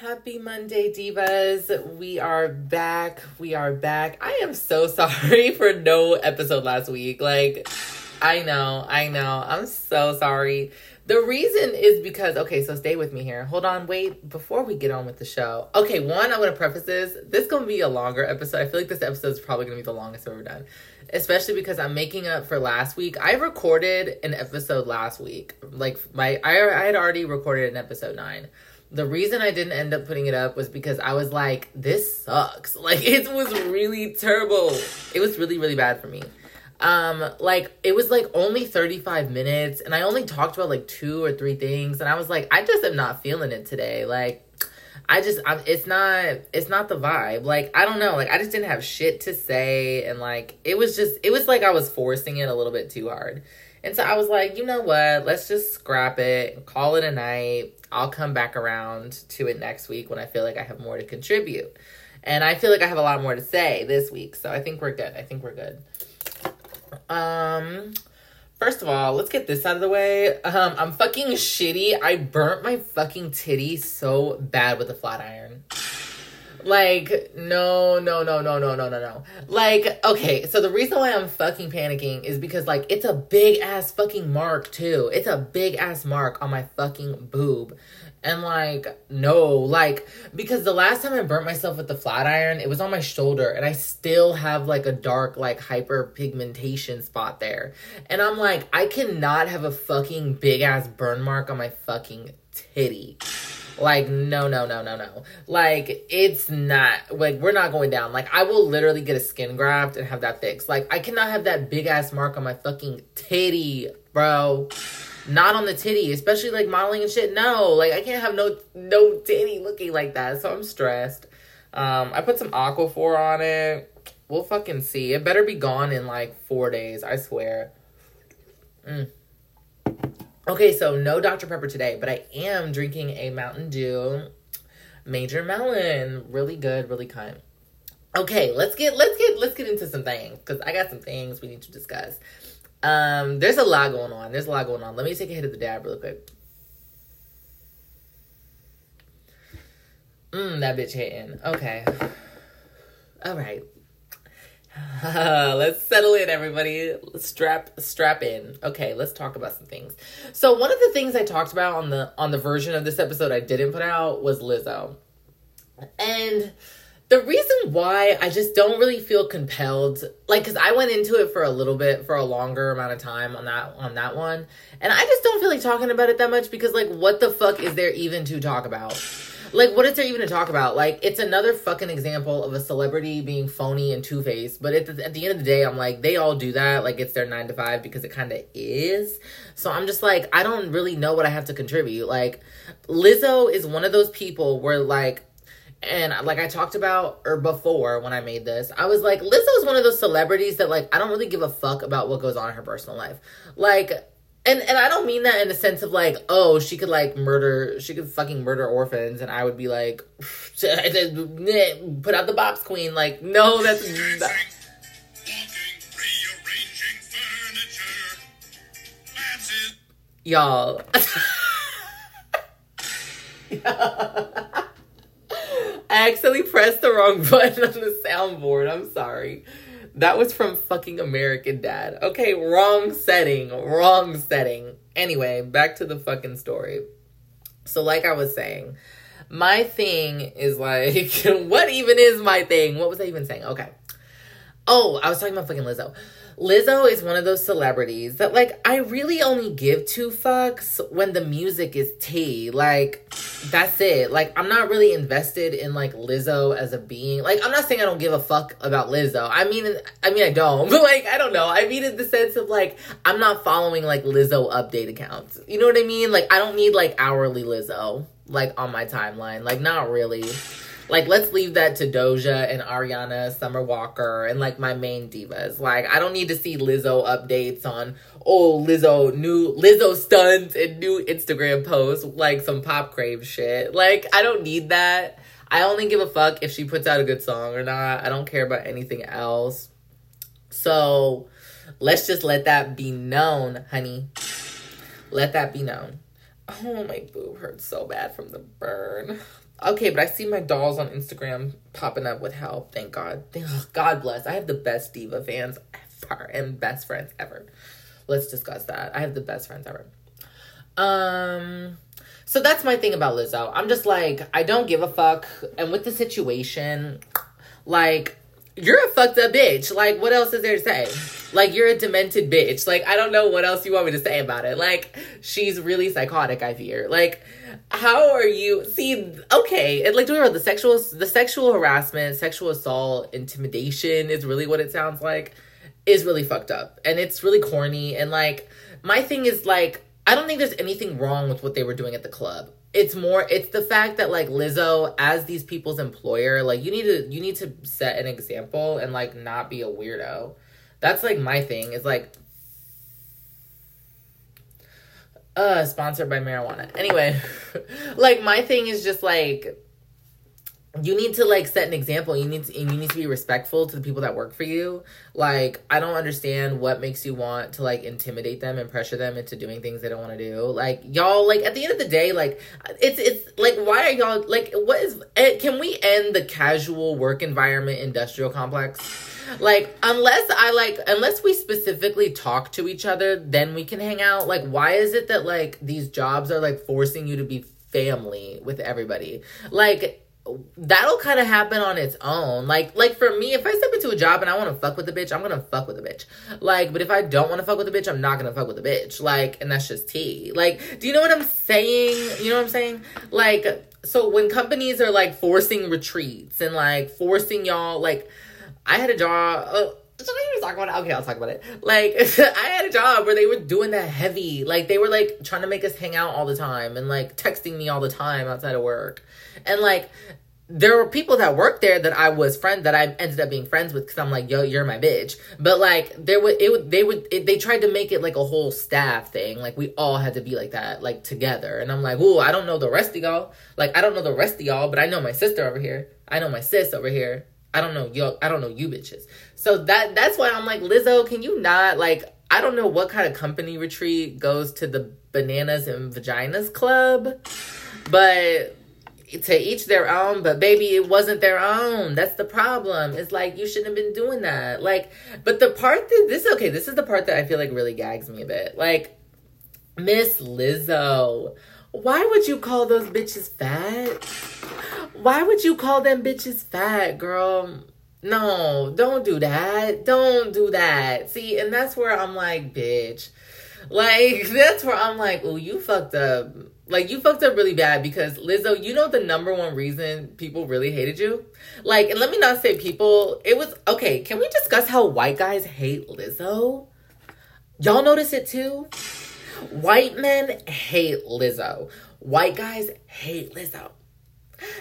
Happy Monday, Divas. We are back. We are back. I am so sorry for no episode last week. Like, I know, I know. I'm so sorry. The reason is because, okay, so stay with me here. Hold on, wait, before we get on with the show. Okay, one, I'm going to preface this. This is going to be a longer episode. I feel like this episode is probably going to be the longest I've ever done, especially because I'm making up for last week. I recorded an episode last week. Like, my, I, I had already recorded an episode nine the reason I didn't end up putting it up was because I was like, this sucks. Like it was really terrible. It was really, really bad for me. Um, like it was like only 35 minutes and I only talked about like two or three things and I was like, I just am not feeling it today. Like I just I'm, it's not it's not the vibe. Like I don't know, like I just didn't have shit to say and like it was just it was like I was forcing it a little bit too hard. And so I was like, you know what? Let's just scrap it, call it a night. I'll come back around to it next week when I feel like I have more to contribute. And I feel like I have a lot more to say this week. So I think we're good. I think we're good. Um First of all, let's get this out of the way. Um, I'm fucking shitty. I burnt my fucking titty so bad with a flat iron. Like, no, no, no, no, no, no, no, no. Like, okay, so the reason why I'm fucking panicking is because, like, it's a big ass fucking mark, too. It's a big ass mark on my fucking boob. And, like, no, like, because the last time I burnt myself with the flat iron, it was on my shoulder, and I still have, like, a dark, like, hyperpigmentation spot there. And I'm like, I cannot have a fucking big ass burn mark on my fucking titty. Like, no, no, no, no, no. Like, it's not, like, we're not going down. Like, I will literally get a skin graft and have that fixed. Like, I cannot have that big ass mark on my fucking titty, bro. Not on the titty, especially like modeling and shit. No, like, I can't have no, no titty looking like that. So I'm stressed. Um, I put some Aquaphor on it. We'll fucking see. It better be gone in like four days, I swear. Mm. Okay, so no Dr. Pepper today, but I am drinking a Mountain Dew Major Melon. Really good, really kind. Okay, let's get let's get let's get into some things because I got some things we need to discuss. Um, there's a lot going on. There's a lot going on. Let me take a hit of the dab real quick. Mmm, that bitch hitting. Okay. All right. let's settle in, everybody. strap strap in. Okay, let's talk about some things. So one of the things I talked about on the on the version of this episode I didn't put out was Lizzo, and the reason why I just don't really feel compelled, like, because I went into it for a little bit for a longer amount of time on that on that one, and I just don't feel like talking about it that much because, like, what the fuck is there even to talk about? Like, what is there even to talk about? Like, it's another fucking example of a celebrity being phony and two faced. But at the, at the end of the day, I'm like, they all do that. Like, it's their nine to five because it kind of is. So I'm just like, I don't really know what I have to contribute. Like, Lizzo is one of those people where, like, and like I talked about or before when I made this, I was like, Lizzo is one of those celebrities that like I don't really give a fuck about what goes on in her personal life. Like and and I don't mean that in the sense of like, oh, she could like murder, she could fucking murder orphans, and I would be like, eh, put out the bops queen. Like, no, that's not. Y'all. I accidentally pressed the wrong button on the soundboard. I'm sorry. That was from fucking American Dad. Okay, wrong setting, wrong setting. Anyway, back to the fucking story. So, like I was saying, my thing is like, what even is my thing? What was I even saying? Okay. Oh, I was talking about fucking Lizzo. Lizzo is one of those celebrities that like I really only give two fucks when the music is tea. Like that's it. Like I'm not really invested in like Lizzo as a being. Like I'm not saying I don't give a fuck about Lizzo. I mean I mean I don't. But like I don't know. I mean in the sense of like I'm not following like Lizzo update accounts. You know what I mean? Like I don't need like hourly Lizzo like on my timeline. Like not really. Like, let's leave that to Doja and Ariana, Summer Walker, and like my main divas. Like, I don't need to see Lizzo updates on, oh, Lizzo, new Lizzo stunts and new Instagram posts, like some pop crave shit. Like, I don't need that. I only give a fuck if she puts out a good song or not. I don't care about anything else. So, let's just let that be known, honey. Let that be known. Oh, my boob hurts so bad from the burn. Okay, but I see my dolls on Instagram popping up with help. Thank God. God bless. I have the best diva fans ever and best friends ever. Let's discuss that. I have the best friends ever. Um, so that's my thing about Lizzo. I'm just like, I don't give a fuck. And with the situation, like, you're a fucked up bitch. Like, what else is there to say? Like, you're a demented bitch. Like, I don't know what else you want me to say about it. Like, she's really psychotic, I fear. Like, how are you see okay and like do you the sexual the sexual harassment sexual assault intimidation is really what it sounds like is really fucked up and it's really corny and like my thing is like i don't think there's anything wrong with what they were doing at the club it's more it's the fact that like lizzo as these people's employer like you need to you need to set an example and like not be a weirdo. That's like my thing is like uh sponsored by marijuana. Anyway like my thing is just like you need to like set an example. You need to you need to be respectful to the people that work for you. Like i don't understand what makes you want to like intimidate them and pressure them into doing things they don't want to do. Like y'all like at the end of the day like it's it's like why are y'all like what is eh, can we end the casual work environment industrial complex? Like unless i like unless we specifically talk to each other then we can hang out. Like why is it that like these jobs are like forcing you to be family with everybody? Like that'll kind of happen on its own. Like, like for me, if I step into a job and I want to fuck with the bitch, I'm gonna fuck with the bitch. Like, but if I don't want to fuck with the bitch, I'm not gonna fuck with the bitch. Like, and that's just tea. Like, do you know what I'm saying? You know what I'm saying? Like, so when companies are like forcing retreats and like forcing y'all, like, I had a job. Uh, should I even talk about it? Okay, I'll talk about it. Like, I had a job where they were doing that heavy. Like, they were like trying to make us hang out all the time and like texting me all the time outside of work. And like, there were people that worked there that I was friend that I ended up being friends with because I'm like, yo, you're my bitch. But like, there would it would they would it, they tried to make it like a whole staff thing. Like we all had to be like that, like together. And I'm like, ooh, I don't know the rest of y'all. Like I don't know the rest of y'all, but I know my sister over here. I know my sis over here. I don't know yo. I don't know you bitches. So that that's why I'm like, Lizzo, can you not like? I don't know what kind of company retreat goes to the bananas and vaginas club, but to each their own, but baby, it wasn't their own. That's the problem. It's like you shouldn't have been doing that. Like, but the part that this okay, this is the part that I feel like really gags me a bit. Like, Miss Lizzo, why would you call those bitches fat? Why would you call them bitches fat, girl? No, don't do that. Don't do that. See, and that's where I'm like, bitch. Like, that's where I'm like, oh, you fucked up like you fucked up really bad because Lizzo, you know the number one reason people really hated you? Like, and let me not say people, it was okay, can we discuss how white guys hate Lizzo? Y'all notice it too? White men hate Lizzo. White guys hate Lizzo.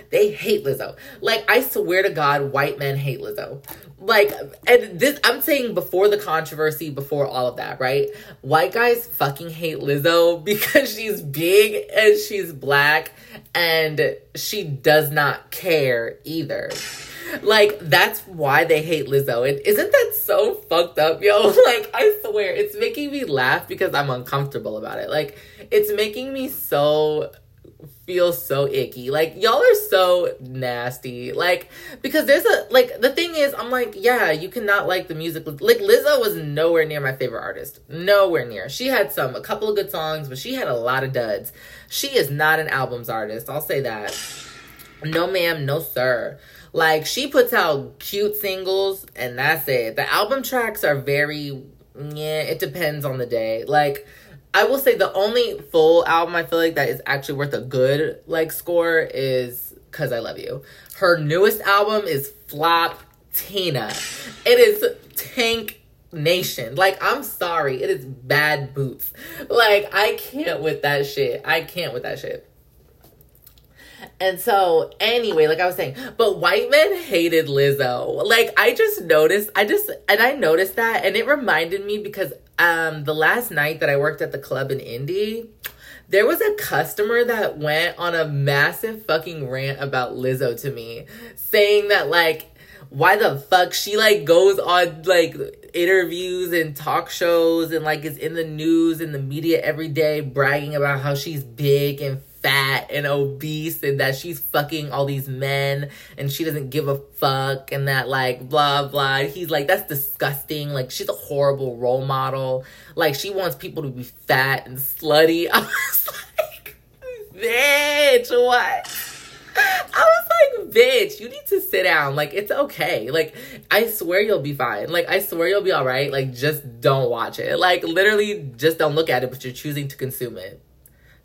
They hate Lizzo. Like, I swear to God, white men hate Lizzo. Like, and this, I'm saying before the controversy, before all of that, right? White guys fucking hate Lizzo because she's big and she's black and she does not care either. Like, that's why they hate Lizzo. And isn't that so fucked up, yo? Like, I swear, it's making me laugh because I'm uncomfortable about it. Like, it's making me so feel so icky. Like y'all are so nasty. Like because there's a like the thing is I'm like, yeah, you cannot like the music. Like Lizzo was nowhere near my favorite artist. Nowhere near. She had some a couple of good songs, but she had a lot of duds. She is not an albums artist. I'll say that. No ma'am, no sir. Like she puts out cute singles and that's it. The album tracks are very yeah, it depends on the day. Like I will say the only full album I feel like that is actually worth a good like score is Cuz I Love You. Her newest album is Flop Tina. It is Tank Nation. Like, I'm sorry. It is bad boots. Like, I can't with that shit. I can't with that shit. And so, anyway, like I was saying, but white men hated Lizzo. Like, I just noticed, I just, and I noticed that, and it reminded me because um the last night that I worked at the club in Indy, there was a customer that went on a massive fucking rant about Lizzo to me, saying that like why the fuck she like goes on like interviews and talk shows and like is in the news and the media every day bragging about how she's big and fat and obese and that she's fucking all these men and she doesn't give a fuck and that like blah blah. He's like, that's disgusting. Like she's a horrible role model. Like she wants people to be fat and slutty. I was like, bitch, what? I was like, bitch, you need to sit down. Like, it's okay. Like, I swear you'll be fine. Like, I swear you'll be all right. Like, just don't watch it. Like, literally, just don't look at it, but you're choosing to consume it.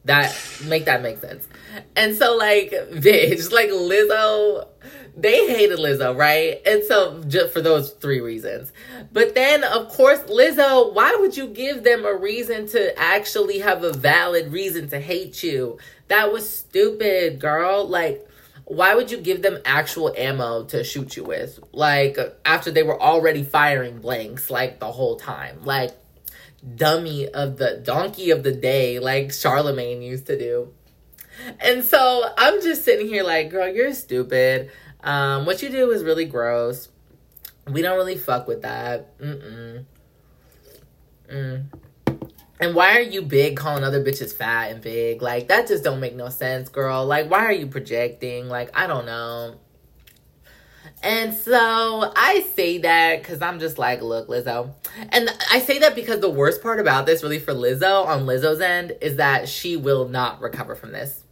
That make that make sense. And so, like, bitch, like Lizzo, they hated Lizzo, right? And so, just for those three reasons. But then, of course, Lizzo, why would you give them a reason to actually have a valid reason to hate you? That was stupid, girl. Like, why would you give them actual ammo to shoot you with? Like, after they were already firing blanks, like, the whole time. Like, dummy of the donkey of the day, like Charlemagne used to do. And so I'm just sitting here like, girl, you're stupid. Um, what you do is really gross. We don't really fuck with that. Mm-mm. Mm. And why are you big calling other bitches fat and big? Like that just don't make no sense, girl. Like why are you projecting? Like I don't know. And so I say that because I'm just like, look, Lizzo. And I say that because the worst part about this, really, for Lizzo, on Lizzo's end, is that she will not recover from this.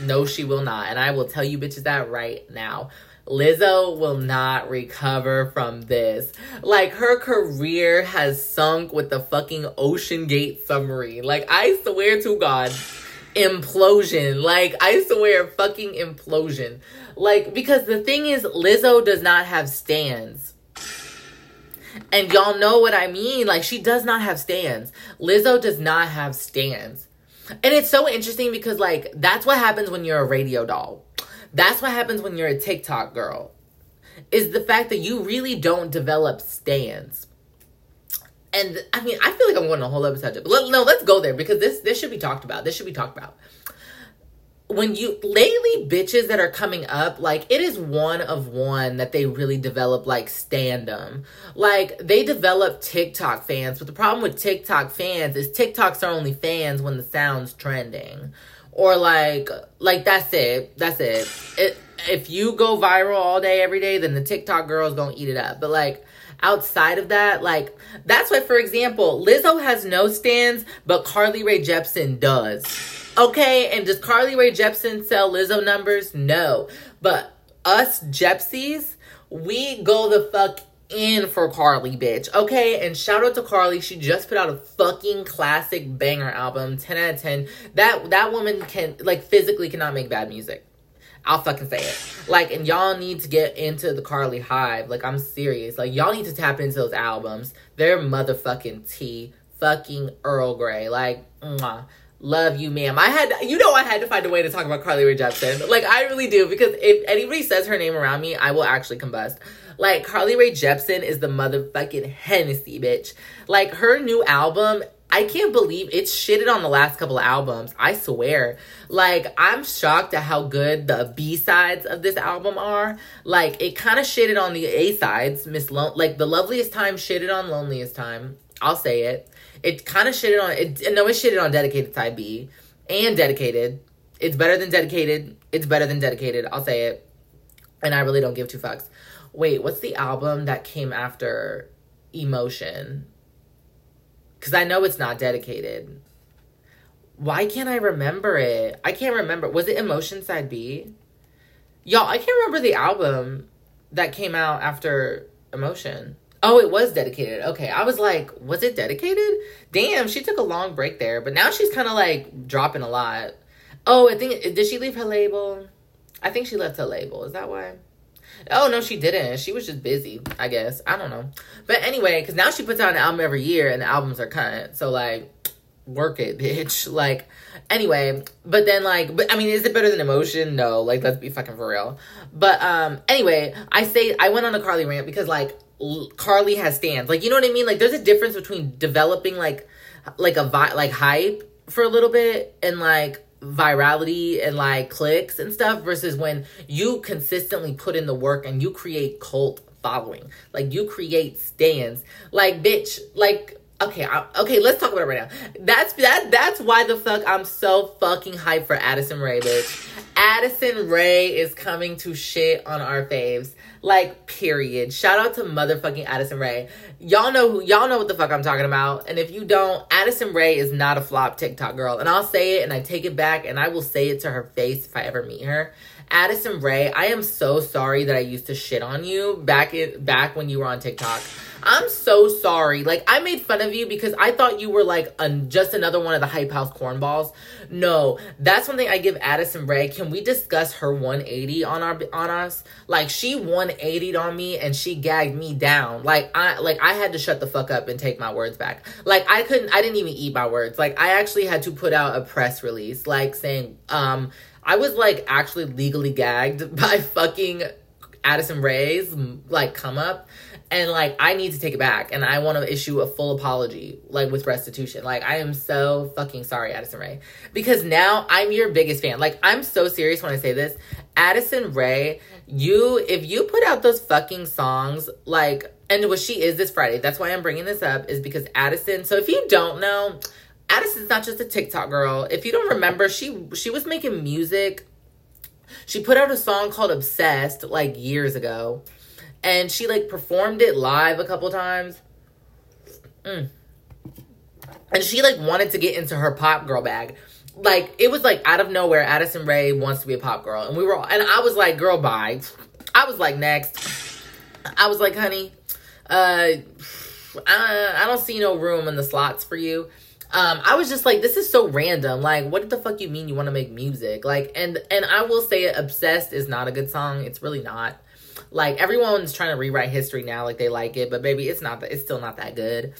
No, she will not. And I will tell you bitches that right now. Lizzo will not recover from this. Like her career has sunk with the fucking Ocean Gate submarine. Like I swear to God, implosion. Like I swear, fucking implosion. Like because the thing is, Lizzo does not have stans. And y'all know what I mean. Like she does not have stans. Lizzo does not have stans. And it's so interesting because like that's what happens when you're a radio doll that's what happens when you're a TikTok girl. Is the fact that you really don't develop stans. And I mean, I feel like I'm going to a whole other subject. But no, let's go there because this this should be talked about. This should be talked about. When you lately bitches that are coming up, like it is one of one that they really develop like standom. Like they develop TikTok fans, but the problem with TikTok fans is TikToks are only fans when the sound's trending or like like that's it that's it. it if you go viral all day every day then the tiktok girl is gonna eat it up but like outside of that like that's why for example lizzo has no stans but carly rae jepsen does okay and does carly rae jepsen sell lizzo numbers no but us jepsies we go the fuck in for Carly, bitch. Okay, and shout out to Carly. She just put out a fucking classic banger album, 10 out of 10. That that woman can like physically cannot make bad music. I'll fucking say it. Like, and y'all need to get into the Carly Hive. Like, I'm serious. Like, y'all need to tap into those albums. They're motherfucking tea. Fucking Earl Grey. Like, mwah. Love you, ma'am. I had, you know, I had to find a way to talk about Carly Rae Jepsen. Like, I really do. Because if anybody says her name around me, I will actually combust. Like Carly Rae Jepsen is the motherfucking Hennessy bitch. Like her new album, I can't believe it's shitted on the last couple of albums. I swear. Like, I'm shocked at how good the B sides of this album are. Like, it kind of shitted on the A sides. Miss Lo- like the loveliest time shitted on loneliest time. I'll say it. It kind of shitted on it. No, it shitted on dedicated side B and dedicated. It's better than dedicated. It's better than dedicated. I'll say it. And I really don't give two fucks. Wait, what's the album that came after Emotion? Because I know it's not dedicated. Why can't I remember it? I can't remember. Was it Emotion Side B? Y'all, I can't remember the album that came out after Emotion. Oh, it was dedicated. Okay, I was like, was it dedicated? Damn, she took a long break there, but now she's kind of like dropping a lot. Oh, I think did she leave her label? I think she left her label. Is that why? Oh no, she didn't. She was just busy, I guess. I don't know. But anyway, because now she puts out an album every year, and the albums are cut. So like, work it, bitch. Like, anyway. But then like, but I mean, is it better than Emotion? No. Like, let's be fucking for real. But um, anyway, I say I went on a Carly rant because like Carly has stans. Like, you know what I mean? Like, there's a difference between developing like like a vibe like hype for a little bit and like virality and like clicks and stuff versus when you consistently put in the work and you create cult following. Like you create stans. Like bitch, like okay, I, okay, let's talk about it right now. That's that that's why the fuck I'm so fucking hyped for Addison Rae, bitch. Addison Rae is coming to shit on our faves. Like, period. Shout out to motherfucking Addison Rae. Y'all know who y'all know what the fuck I'm talking about. And if you don't, Addison Rae is not a flop TikTok girl. And I'll say it and I take it back and I will say it to her face if I ever meet her. Addison Rae, I am so sorry that I used to shit on you back in back when you were on TikTok. I'm so sorry. Like I made fun of you because I thought you were like just another one of the hype house cornballs. No, that's one thing I give Addison Rae. Can we discuss her 180 on our on us? Like she 180'd on me and she gagged me down. Like I like I had to shut the fuck up and take my words back. Like I couldn't I didn't even eat my words. Like I actually had to put out a press release like saying um I was like actually legally gagged by fucking Addison Rae's like come up and like I need to take it back and I want to issue a full apology like with restitution. Like I am so fucking sorry Addison Rae because now I'm your biggest fan. Like I'm so serious when I say this. Addison Rae, you if you put out those fucking songs like and what she is this Friday. That's why I'm bringing this up is because Addison. So if you don't know, Addison's not just a TikTok girl. If you don't remember, she she was making music. She put out a song called Obsessed like years ago and she like performed it live a couple times. Mm. And she like wanted to get into her pop girl bag. Like it was like out of nowhere, Addison Rae wants to be a pop girl, and we were, all, and I was like, girl, bye. I was like, next. I was like, honey, uh, I, I don't see no room in the slots for you. Um, I was just like, this is so random. Like, what the fuck you mean you want to make music? Like, and and I will say it, Obsessed is not a good song. It's really not. Like everyone's trying to rewrite history now, like they like it, but baby, it's not. That, it's still not that good.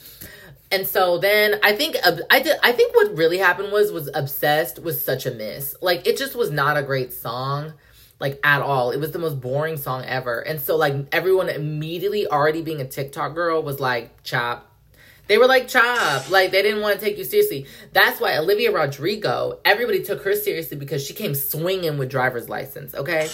And so then I think I did. I think what really happened was was obsessed was such a miss. Like it just was not a great song, like at all. It was the most boring song ever. And so like everyone immediately already being a TikTok girl was like chop they were like chop, like they didn't want to take you seriously. That's why Olivia Rodrigo, everybody took her seriously because she came swinging with driver's license. Okay,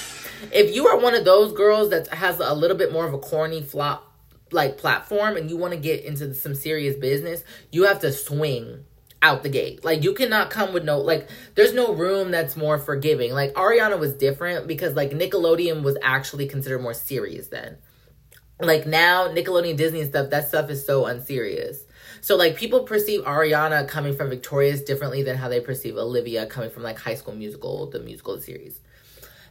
if you are one of those girls that has a little bit more of a corny flop like platform and you want to get into some serious business, you have to swing out the gate. Like you cannot come with no like there's no room that's more forgiving. Like Ariana was different because like Nickelodeon was actually considered more serious then like now Nickelodeon Disney stuff, that stuff is so unserious. So like people perceive Ariana coming from Victorious differently than how they perceive Olivia coming from like High School Musical, the musical series.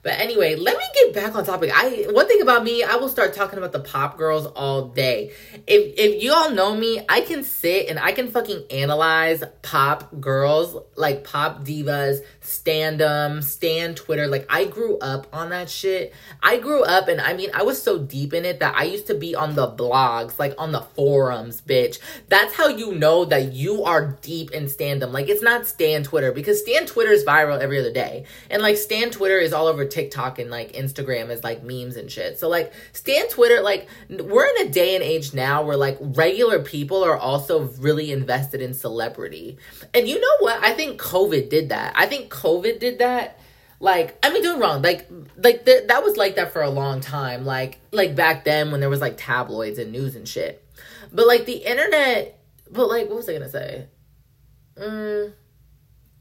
But anyway, let me get back on topic. I one thing about me, I will start talking about the pop girls all day. If if you all know me, I can sit and I can fucking analyze pop girls, like pop divas, standom, stan Twitter. Like I grew up on that shit. I grew up and I mean I was so deep in it that I used to be on the blogs, like on the forums, bitch. That's how you know that you are deep in standom. Like it's not stan Twitter because stan Twitter is viral every other day. And like stan Twitter is all over TikTok and like Instagram as like memes and shit. So like stan Twitter, like we're in a day and age now where like regular people are also really invested in celebrity. And you know what? I think COVID did that. I think COVID did that. Like, I mean, doing wrong. Like, like th- that was like that for a long time. Like, like back then when there was like tabloids and news and shit. But like the internet. But like, what was I gonna say? Mm,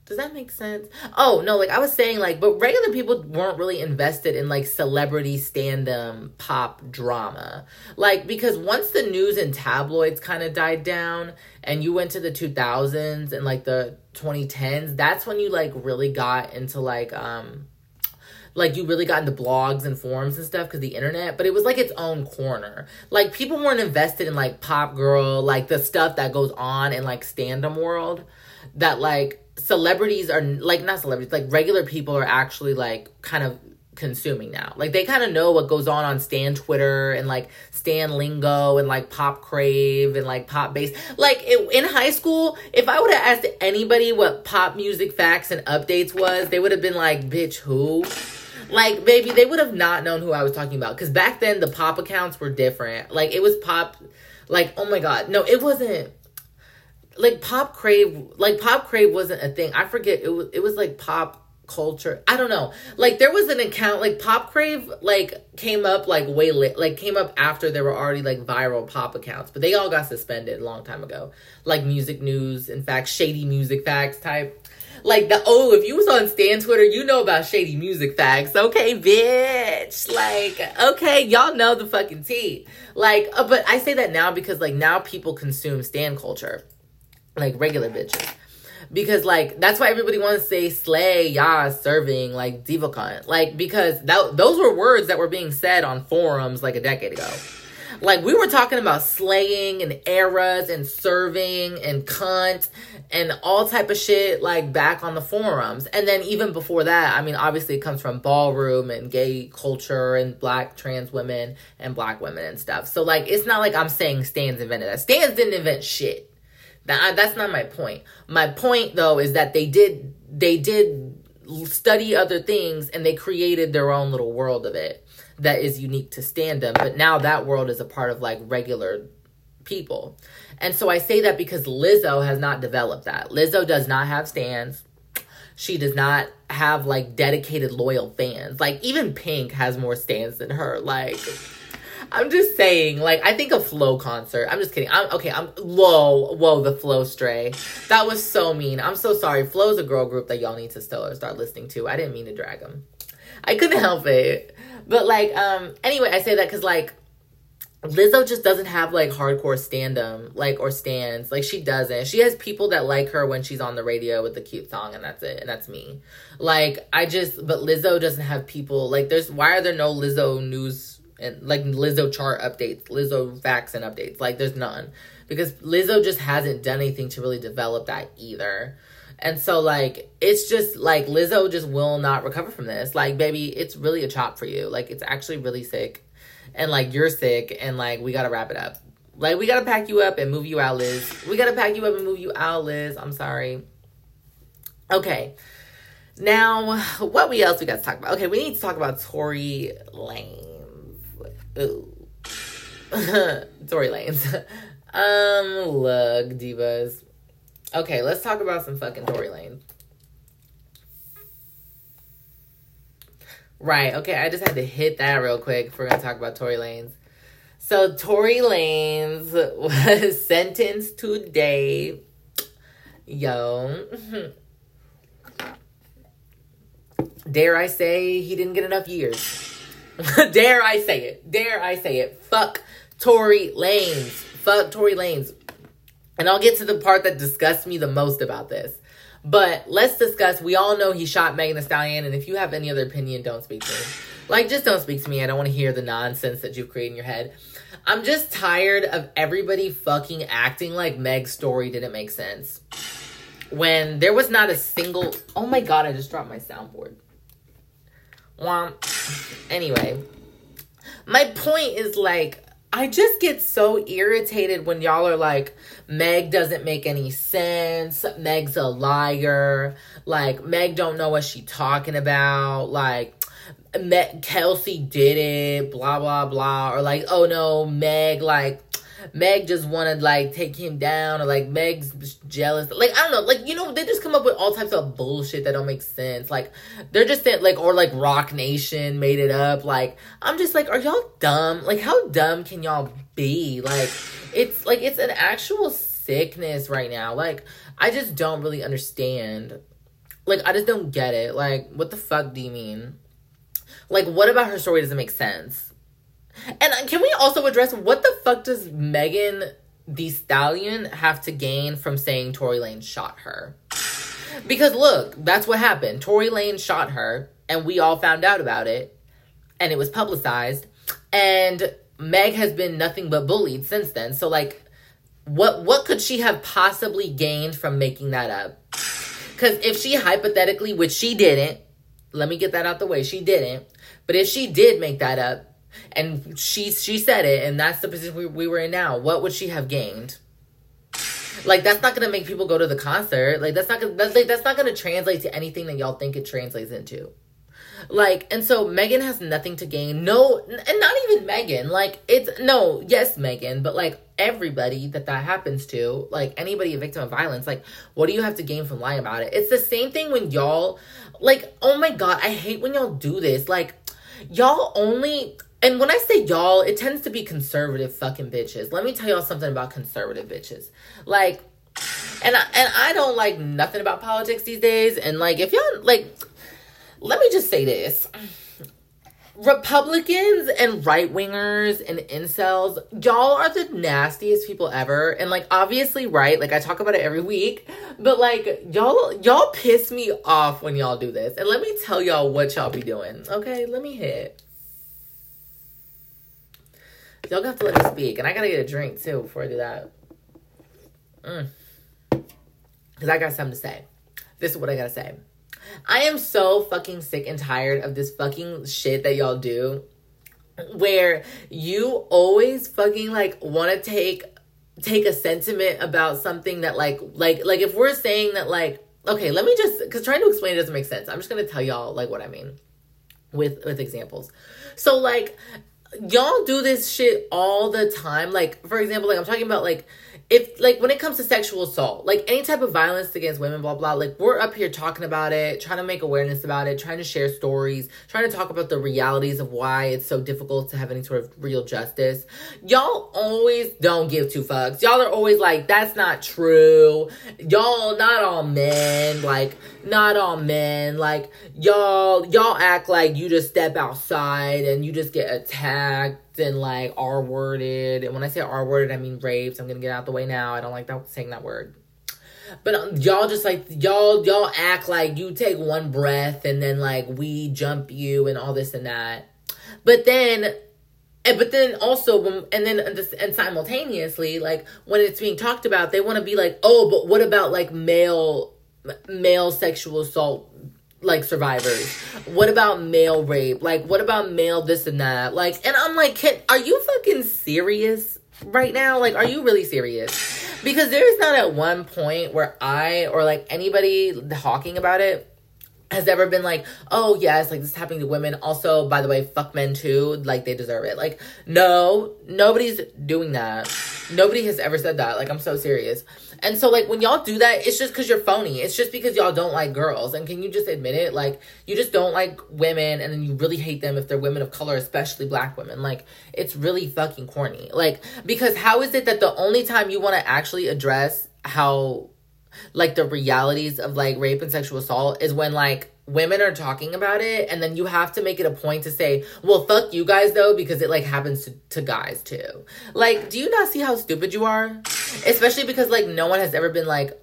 does that make sense? Oh, no, like I was saying, like, but regular people weren't really invested in like celebrity stand up pop drama. Like, because once the news and tabloids kind of died down and you went to the 2000s and like the 2010s, that's when you like really got into like, um, like you really got into blogs and forums and stuff because the internet, but it was like its own corner. Like people weren't invested in like pop girl, like the stuff that goes on in like stand up world that like celebrities are like not celebrities like regular people are actually like kind of consuming now. Like they kind of know what goes on on stan twitter and like stan lingo and like pop crave and like pop base. Like it, in high school if i would have asked anybody what pop music facts and updates was they would have been like bitch who? Like baby they would have not known who i was talking about because back then the pop accounts were different. Like it was pop like oh my god. No it wasn't like pop crave like pop crave wasn't a thing. I forget it was it was like pop culture. I don't know. Like there was an account like Pop Crave like came up like way late like came up after there were already like viral pop accounts, but they all got suspended a long time ago. Like music news, in fact, shady music facts type. Like the oh, if you was on Stan Twitter, you know about shady music facts. Okay, bitch. Like, okay, y'all know the fucking tea. Like, uh, but I say that now because like now people consume Stan culture. Like regular bitches because like that's why everybody wants to say slay, yeah, serving, like diva cunt, like because that those were words that were being said on forums like a decade ago. Like we were talking about slaying and eras and serving and cunt and all type of shit like back on the forums. And then even before that, I mean obviously it comes from ballroom and gay culture and black trans women and black women and stuff. So like it's not like I'm saying Stans invented that. Stans didn't invent shit. That that's not my point. My point though is that they did they did study other things and they created their own little world of it that is unique to Standom. But now that world is a part of like regular people. And so I say that because Lizzo has not developed that. Lizzo does not have stans. She does not have like dedicated loyal fans. Like even Pink has more stans than her. Like I'm just saying, like, I think a FLO concert. I'm just kidding. I'm okay. I'm whoa, whoa, the FLO stray. That was so mean. I'm so sorry. FLO's a girl group that y'all need to still start listening to. I didn't mean to drag them. I couldn't help it. But like, um, anyway, I say that because like Lizzo just doesn't have like hardcore stand-up, like or stans. Like she doesn't. She has people that like her when she's on the radio with the cute song, and that's it. And that's me. Like I just, but Lizzo doesn't have people. Like there's why are there no Lizzo news and like Lizzo chart updates, Lizzo and updates. Like there's none because Lizzo just hasn't done anything to really develop that either. And so like it's just like Lizzo just will not recover from this. Like baby, it's really a chop for you. Like it's actually really sick. And like you're sick and like we got to wrap it up. Like we got to pack you up and move you out, Liz. We got to pack you up and move you out, Liz. I'm sorry. Okay. Now, what we else we got to talk about? Okay, we need to talk about Tory Lane. Ooh. Tory Lanez. um, look, divas. Okay, let's talk about some fucking Tory Lanez. Right, okay, I just had to hit that real quick if we're gonna talk about Tory Lanez. So Tory Lanez was sentenced today. Yo. Dare I say he didn't get enough years. Dare I say it? Dare I say it? Fuck Tory Lanez. Fuck Tory Lanez. And I'll get to the part that disgusts me the most about this. But let's discuss. We all know he shot Megan Thee Stallion, and if you have any other opinion, don't speak to me. Like, just don't speak to me. I don't want to hear the nonsense that you've created in your head. I'm just tired of everybody fucking acting like Meg's story didn't make sense. When there was not a single. Oh my god, I just dropped my soundboard. Womp. Anyway, my point is like, I just get so irritated when y'all are like, Meg doesn't make any sense. Meg's a liar. Like, Meg don't know what she talking about. Like, Meg, Kelsey did it, blah, blah, blah. Or like, oh no, Meg, like, Meg just wanted like take him down or like Meg's jealous. Like I don't know, like you know they just come up with all types of bullshit that don't make sense. Like they're just saying like or like Roc Nation made it up. Like I'm just like, are y'all dumb? Like how dumb can y'all be? Like it's like it's an actual sickness right now. Like I just don't really understand. Like I just don't get it. Like what the fuck do you mean? Like what about her story doesn't make sense? And uh, can we also address what the fuck does Megan Thee Stallion have to gain from saying Tory Lane shot her? Because look, that's what happened. Tory Lane shot her, and we all found out about it, and it was publicized. And Meg has been nothing but bullied since then. So like, what what could she have possibly gained from making that up? Because if she hypothetically, which she didn't, let me get that out the way, she didn't. But if she did make that up, and she she said it, and that's the position we, we were in now. What would she have gained? Like that's not gonna make people go to the concert. Like that's not gonna that's like that's not gonna translate to anything that y'all think it translates into. Like, and so Megan has nothing to gain. No, and not even Megan. Like, it's no, yes, Megan, but like everybody that that happens to, like anybody a victim of violence, like, what do you have to gain from lying about it? It's the same thing when y'all, like, oh my God, I hate when y'all do this. Like, y'all only, and when I say y'all, it tends to be conservative fucking bitches. Let me tell y'all something about conservative bitches. Like, and I, and I don't like nothing about politics these days. And like, if y'all like, let me just say this. Republicans and right wingers and incels, y'all are the nastiest people ever. And like obviously, right, like I talk about it every week, but like y'all y'all piss me off when y'all do this. And let me tell y'all what y'all be doing. Okay, let me hit. Y'all have to let me speak. And I gotta get a drink too before I do that. Mm. Cause I got something to say. This is what I gotta say. I am so fucking sick and tired of this fucking shit that y'all do where you always fucking like want to take take a sentiment about something that like like like if we're saying that like okay let me just because trying to explain it doesn't make sense i'm just gonna tell y'all like what i mean with with examples so like y'all do this shit all the time. Like for example like i'm talking about like if like when it comes to sexual assault, like any type of violence against women, blah blah, like we're up here talking about it, trying to make awareness about it, trying to share stories, trying to talk about the realities of why it's so difficult to have any sort of real justice. Y'all always don't give two fucks. Y'all are always like, that's not true. Y'all not all men, like not all men, like y'all y'all act like you just step outside and you just get attacked and like R worded. And when I say R worded, I mean raped. I'm gonna get out the way now. I don't like that saying that word. But um, y'all just like y'all y'all act like you take one breath and then like we jump you and all this and that. But then and but then also when and then and simultaneously like when it's being talked about they want to be like oh but what about like male male sexual assault like survivors? What about male rape? Like what about male this and that? Like and I'm like, can, are you fucking serious right now? Like are you really serious? Because there's not at one point where I or like anybody talking about it has ever been like, oh yes, like this is happening to women. Also, by the way, fuck men too. Like they deserve it. Like, no, nobody's doing that. Nobody has ever said that. Like, I'm so serious. And so, like, when y'all do that, it's just because you're phony. It's just because y'all don't like girls. And can you just admit it? Like, you just don't like women, and then you really hate them if they're women of color, especially black women. Like, it's really fucking corny. Like, because how is it that the only time you want to actually address how like the realities of like rape and sexual assault is when like women are talking about it and then you have to make it a point to say well fuck you guys though because it like happens to, to guys too. Like do you not see how stupid you are? Especially because like no one has ever been like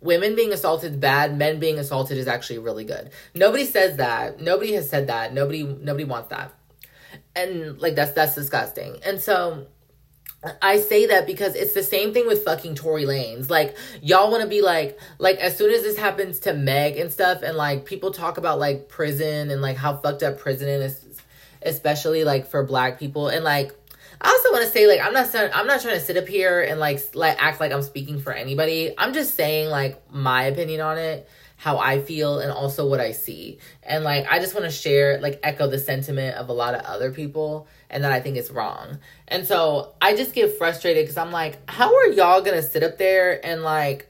women being assaulted is bad men being assaulted is actually really good. Nobody says that. Nobody has said that. Nobody nobody wants that. And like that's that's disgusting. And so I say that because it's the same thing with fucking Tory Lanez. Like, y'all want to be like, like, as soon as this happens to Meg and stuff, and like, people talk about like prison and like how fucked up prison is, especially like for black people. And like, I also want to say, like, I'm not, I'm not trying to sit up here and like, like, act like I'm speaking for anybody. I'm just saying, like, my opinion on it how I feel and also what I see. And like I just want to share like echo the sentiment of a lot of other people and that I think it's wrong. And so I just get frustrated cuz I'm like how are y'all going to sit up there and like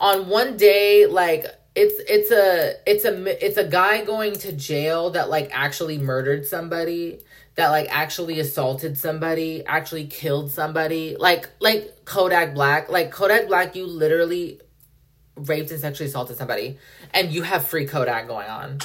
on one day like it's it's a it's a it's a guy going to jail that like actually murdered somebody that like actually assaulted somebody, actually killed somebody. Like like Kodak Black, like Kodak Black you literally raped and sexually assaulted somebody and you have free Kodak going on.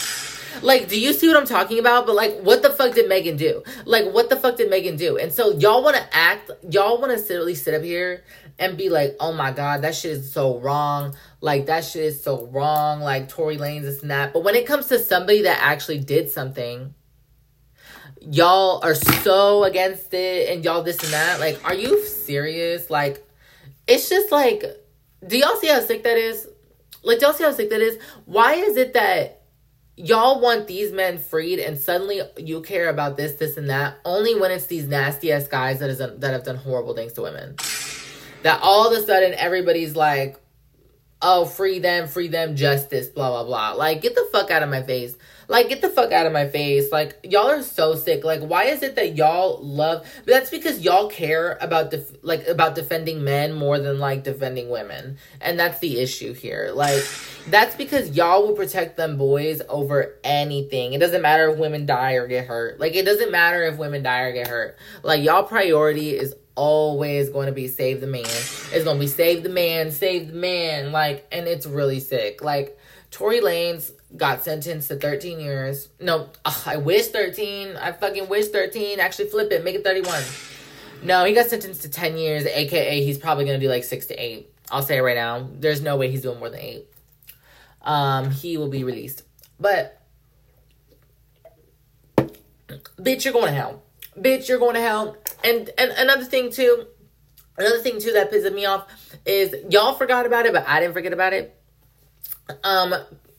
Like, do you see what I'm talking about? But like, what the fuck did Megan do? Like, what the fuck did Megan do? And so y'all want to act, y'all want to least sit up here and be like, oh my god, that shit is so wrong. Like that shit is so wrong. Like Tory Lanez and that. But when it comes to somebody that actually did something, y'all are so against it and y'all this and that. Like, are you serious? Like, it's just like do y'all see how sick that is? Like, do y'all see how sick that is? Why is it that y'all want these men freed and suddenly you care about this, this, and that only when it's these nasty ass guys that, is, that have done horrible things to women? That all of a sudden everybody's like, oh, free them, free them, justice, blah, blah, blah. Like, get the fuck out of my face. Like, get the fuck out of my face. Like, y'all are so sick. Like, why is it that y'all love? That's because y'all care about def- like about defending men more than like defending women, and that's the issue here. Like, that's because y'all will protect them boys over anything. It doesn't matter if women die or get hurt. Like, it doesn't matter if women die or get hurt. Like, y'all priority is always going to be save the man. It's going to be save the man, save the man. Like, and it's really sick. Like, Tory Lanez got sentenced to 13 years. No, ugh, I wish 13. I fucking wish 13. Actually, flip it, make it 31. No, he got sentenced to 10 years, aka he's probably gonna do like six to eight. I'll say it right now. There's no way he's doing more than eight. Um, he will be released. But bitch, you're going to hell. Bitch, you're going to hell. And and another thing too, another thing too that pisses me off is y'all forgot about it, but I didn't forget about it. Um,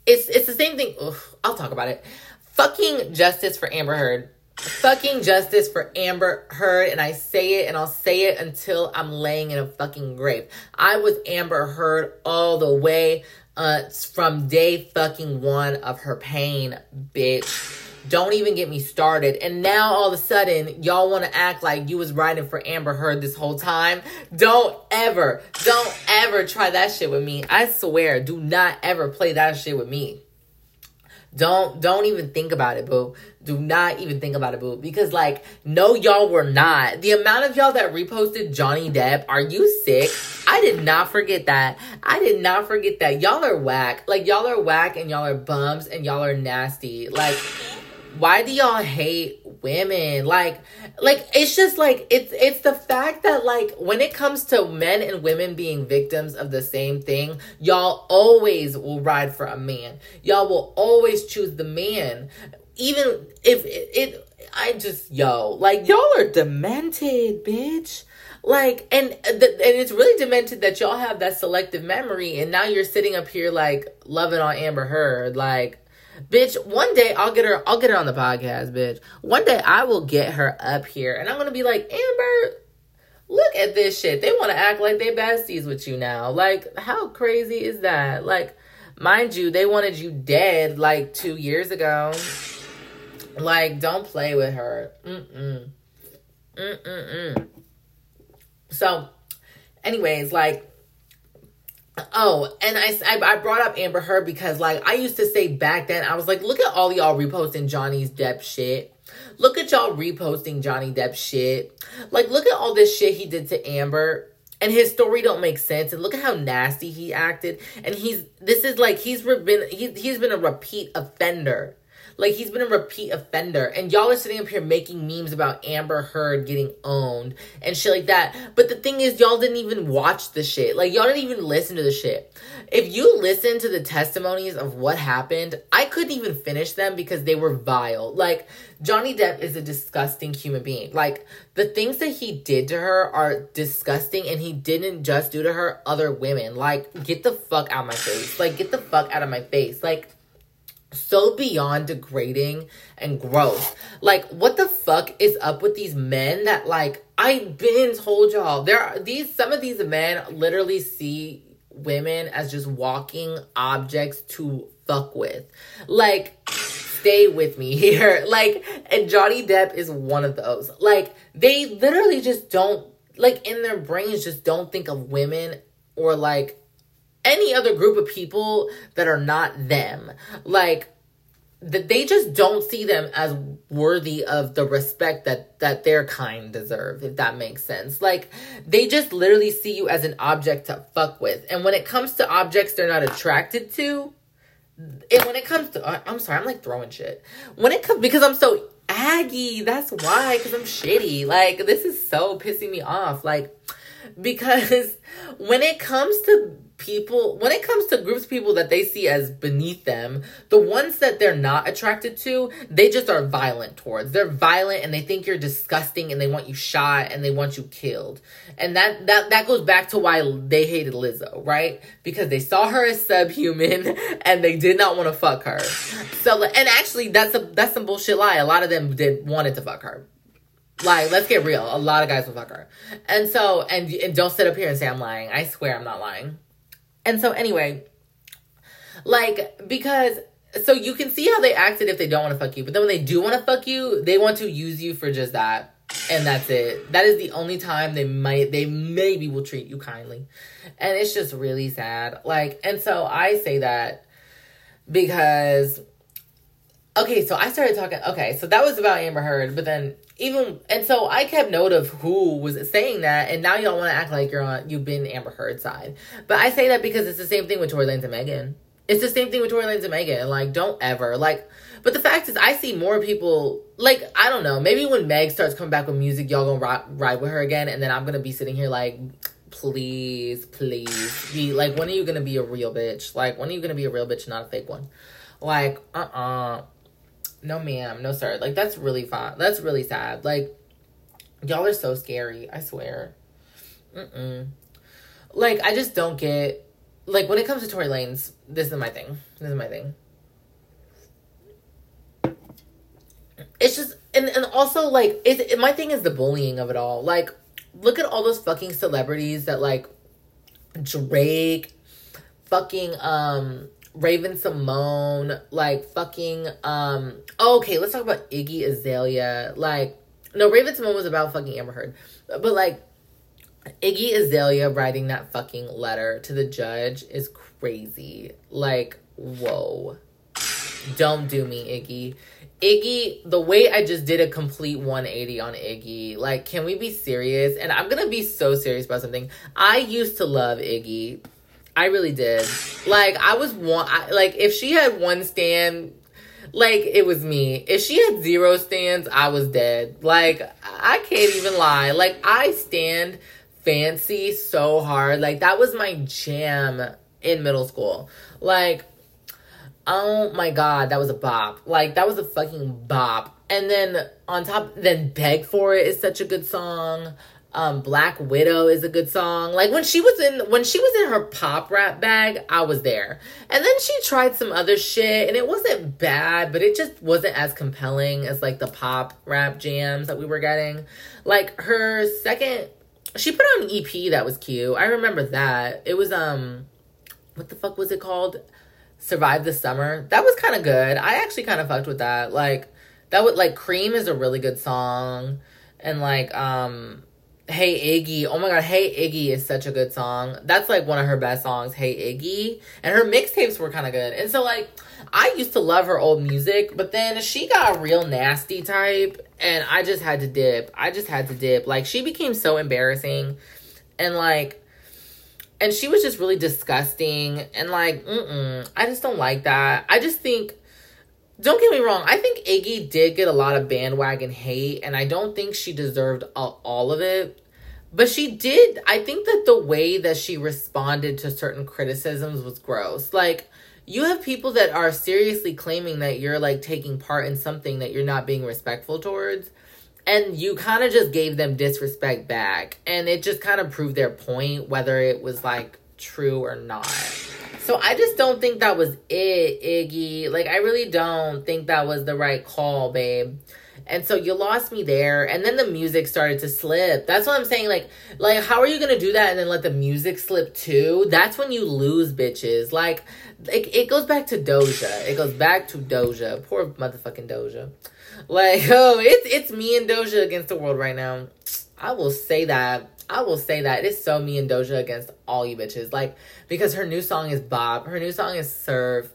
it's it's the same thing. Ugh, I'll talk about it. Fucking justice for Amber Heard. Fucking justice for Amber Heard, and I say it and I'll say it until I'm laying in a fucking grave. I was Amber Heard all the way uh from day fucking one of her pain, bitch. Don't even get me started. And now all of a sudden, y'all want to act like you was riding for Amber Heard this whole time. Don't ever, don't ever try that shit with me. I swear, do not ever play that shit with me. Don't don't even think about it, boo. Do not even think about it, boo. Because like, no, y'all were not. The amount of y'all that reposted Johnny Depp, are you sick? I did not forget that. I did not forget that. Y'all are whack. Like y'all are whack and y'all are bums and y'all are nasty. Like why do y'all hate women? Like like it's just like it's it's the fact that like when it comes to men and women being victims of the same thing y'all always will ride for a man. Y'all will always choose the man. Even if it, it i just yo like y'all are demented bitch. Like and and it's really demented that y'all have that selective memory and now you're sitting up here like loving on amber heard like Bitch, one day I'll get her I'll get her on the podcast, bitch. One day I will get her up here and I'm gonna be like, Amber, look at this shit. They wanna act like they besties with you now. Like, how crazy is that? Like, mind you, they wanted you dead like two years ago. Like, don't play with her. Mm-mm. Mm-mm-mm. So, anyways, like Oh, and I, I brought up Amber Heard because like I used to say back then I was like, look at all y'all reposting Johnny's Depp shit. Look at y'all reposting Johnny Depp shit. Like look at all this shit he did to Amber and his story don't make sense and look at how nasty he acted and he's this is like he's been he, he's been a repeat offender like he's been a repeat offender. And y'all are sitting up here making memes about Amber Heard getting owned and shit like that. But the thing is, y'all didn't even watch the shit. Like y'all didn't even listen to the shit. If you listen to the testimonies of what happened, I couldn't even finish them because they were vile. Like Johnny Depp is a disgusting human being. Like the things that he did to her are disgusting and he didn't just do to her other women. Like get the fuck out of my face. Like get the fuck out of my face. Like so beyond degrading and gross. Like, what the fuck is up with these men that like I've been told y'all there are these some of these men literally see women as just walking objects to fuck with. Like, stay with me here. Like, and Johnny Depp is one of those. Like, they literally just don't like in their brains just don't think of women or like any other group of people that are not them. Like that they just don't see them as worthy of the respect that that their kind deserve if that makes sense. Like they just literally see you as an object to fuck with. And when it comes to objects they're not attracted to and when it comes to i'm sorry i'm like throwing shit. When it comes because i'm so aggy that's why because i'm shitty. Like this is so pissing me off. Like because when it comes to people when it comes to groups of people that they see as beneath them the ones that they're not attracted to they just are violent towards they're violent and they think you're disgusting and they want you shot and they want you killed and that that that goes back to why they hated lizzo right because they saw her as subhuman and they did not want to fuck her so and actually that's a that's some bullshit lie a lot of them did wanted to fuck her like, let's get real. A lot of guys will fuck her. And so, and, and don't sit up here and say I'm lying. I swear I'm not lying. And so, anyway, like, because so you can see how they acted if they don't want to fuck you, but then when they do want to fuck you, they want to use you for just that. And that's it. That is the only time they might they maybe will treat you kindly. And it's just really sad. Like and so I say that because okay, so I started talking okay, so that was about Amber Heard, but then even and so I kept note of who was saying that, and now y'all want to act like you're on you've been Amber Heard's side. But I say that because it's the same thing with Tory Lanez and Megan. It's the same thing with Tory Lanez and Megan. Like, don't ever like. But the fact is, I see more people. Like, I don't know. Maybe when Meg starts coming back with music, y'all gonna ride, ride with her again, and then I'm gonna be sitting here like, please, please, be like, when are you gonna be a real bitch? Like, when are you gonna be a real bitch, not a fake one? Like, uh, uh-uh. uh no, ma'am, no, sir. Like, that's really fine. That's really sad. Like, y'all are so scary. I swear. Mm-mm. Like, I just don't get. Like, when it comes to Tory Lanez, this is my thing. This is my thing. It's just, and, and also, like, it, it, my thing is the bullying of it all. Like, look at all those fucking celebrities that, like, Drake, fucking, um, Raven-Symoné, like fucking um oh, okay, let's talk about Iggy Azalea. Like no, Raven-Symoné was about fucking Amber Heard. But like Iggy Azalea writing that fucking letter to the judge is crazy. Like, whoa. Don't do me, Iggy. Iggy, the way I just did a complete 180 on Iggy, like, can we be serious? And I'm gonna be so serious about something. I used to love Iggy. I really did. Like I was one. I, like if she had one stan, like it was me. If she had zero stans, I was dead. Like I can't even lie. Like I stand fancy so hard. Like that was my jam in middle school. Like oh my god, that was a bop. Like that was a fucking bop. And then on top, then beg for it is such a good song. Um, Black Widow is a good song. Like when she was in when she was in her pop rap bag, I was there. And then she tried some other shit and it wasn't bad, but it just wasn't as compelling as like the pop rap jams that we were getting. Like her second she put on an EP that was cute. I remember that. It was um what the fuck was it called? Survive the Summer. That was kind of good. I actually kind of fucked with that. Like that would like Kream is a really good song and like um Hey Iggy. Oh my god, Hey Iggy is such a good song. That's like one of her best songs, Hey Iggy. And her mixtapes were kind of good. And so like I used to love her old music, but then she got real nasty type and I just had to dip. I just had to dip. Like she became so embarrassing and like and she was just really disgusting and like mm I just don't like that. I just think don't get me wrong. I think Iggy did get a lot of bandwagon hate, and I don't think she deserved all of it. But she did. I think that the way that she responded to certain criticisms was gross. Like, you have people that are seriously claiming that you're like taking part in something that you're not being respectful towards. And you kind of just gave them disrespect back. And it just kind of proved their point, whether it was like true or not. So I just don't think that was it, Iggy. Like, I really don't think that was the right call, babe. And so you lost me there, and then the music started to slip. That's what I'm saying. Like, like how are you gonna do that and then let the music slip too? That's when you lose bitches. Like, it, it goes back to Doja. It goes back to Doja. Poor motherfucking Doja. Like, oh, it's it's me and Doja against the world right now. I will say that. I will say that it's so me and Doja against all you bitches. Like because her new song is Bob, her new song is Serve.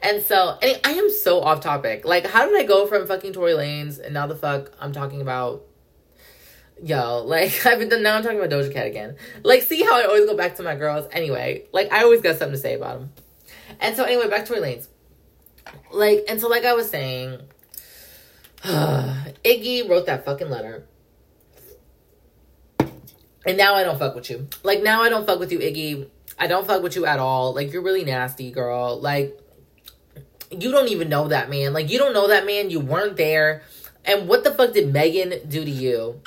And so, and I am so off topic. Like, how did I go from fucking Tory Lanez and now the fuck I'm talking about yo, like I've been now I'm talking about Doja Cat again. Like, see how I always go back to my girls. Anyway, like I always got something to say about them. And so anyway, back to Tory Lanez. Like, and so like I was saying, Iggy wrote that fucking letter and now I don't fuck with you. Like now I don't fuck with you, Iggy. I don't fuck with you at all. Like you're really nasty, girl. Like you don't even know that man. Like you don't know that man. You weren't there. And what the fuck did Megan do to you?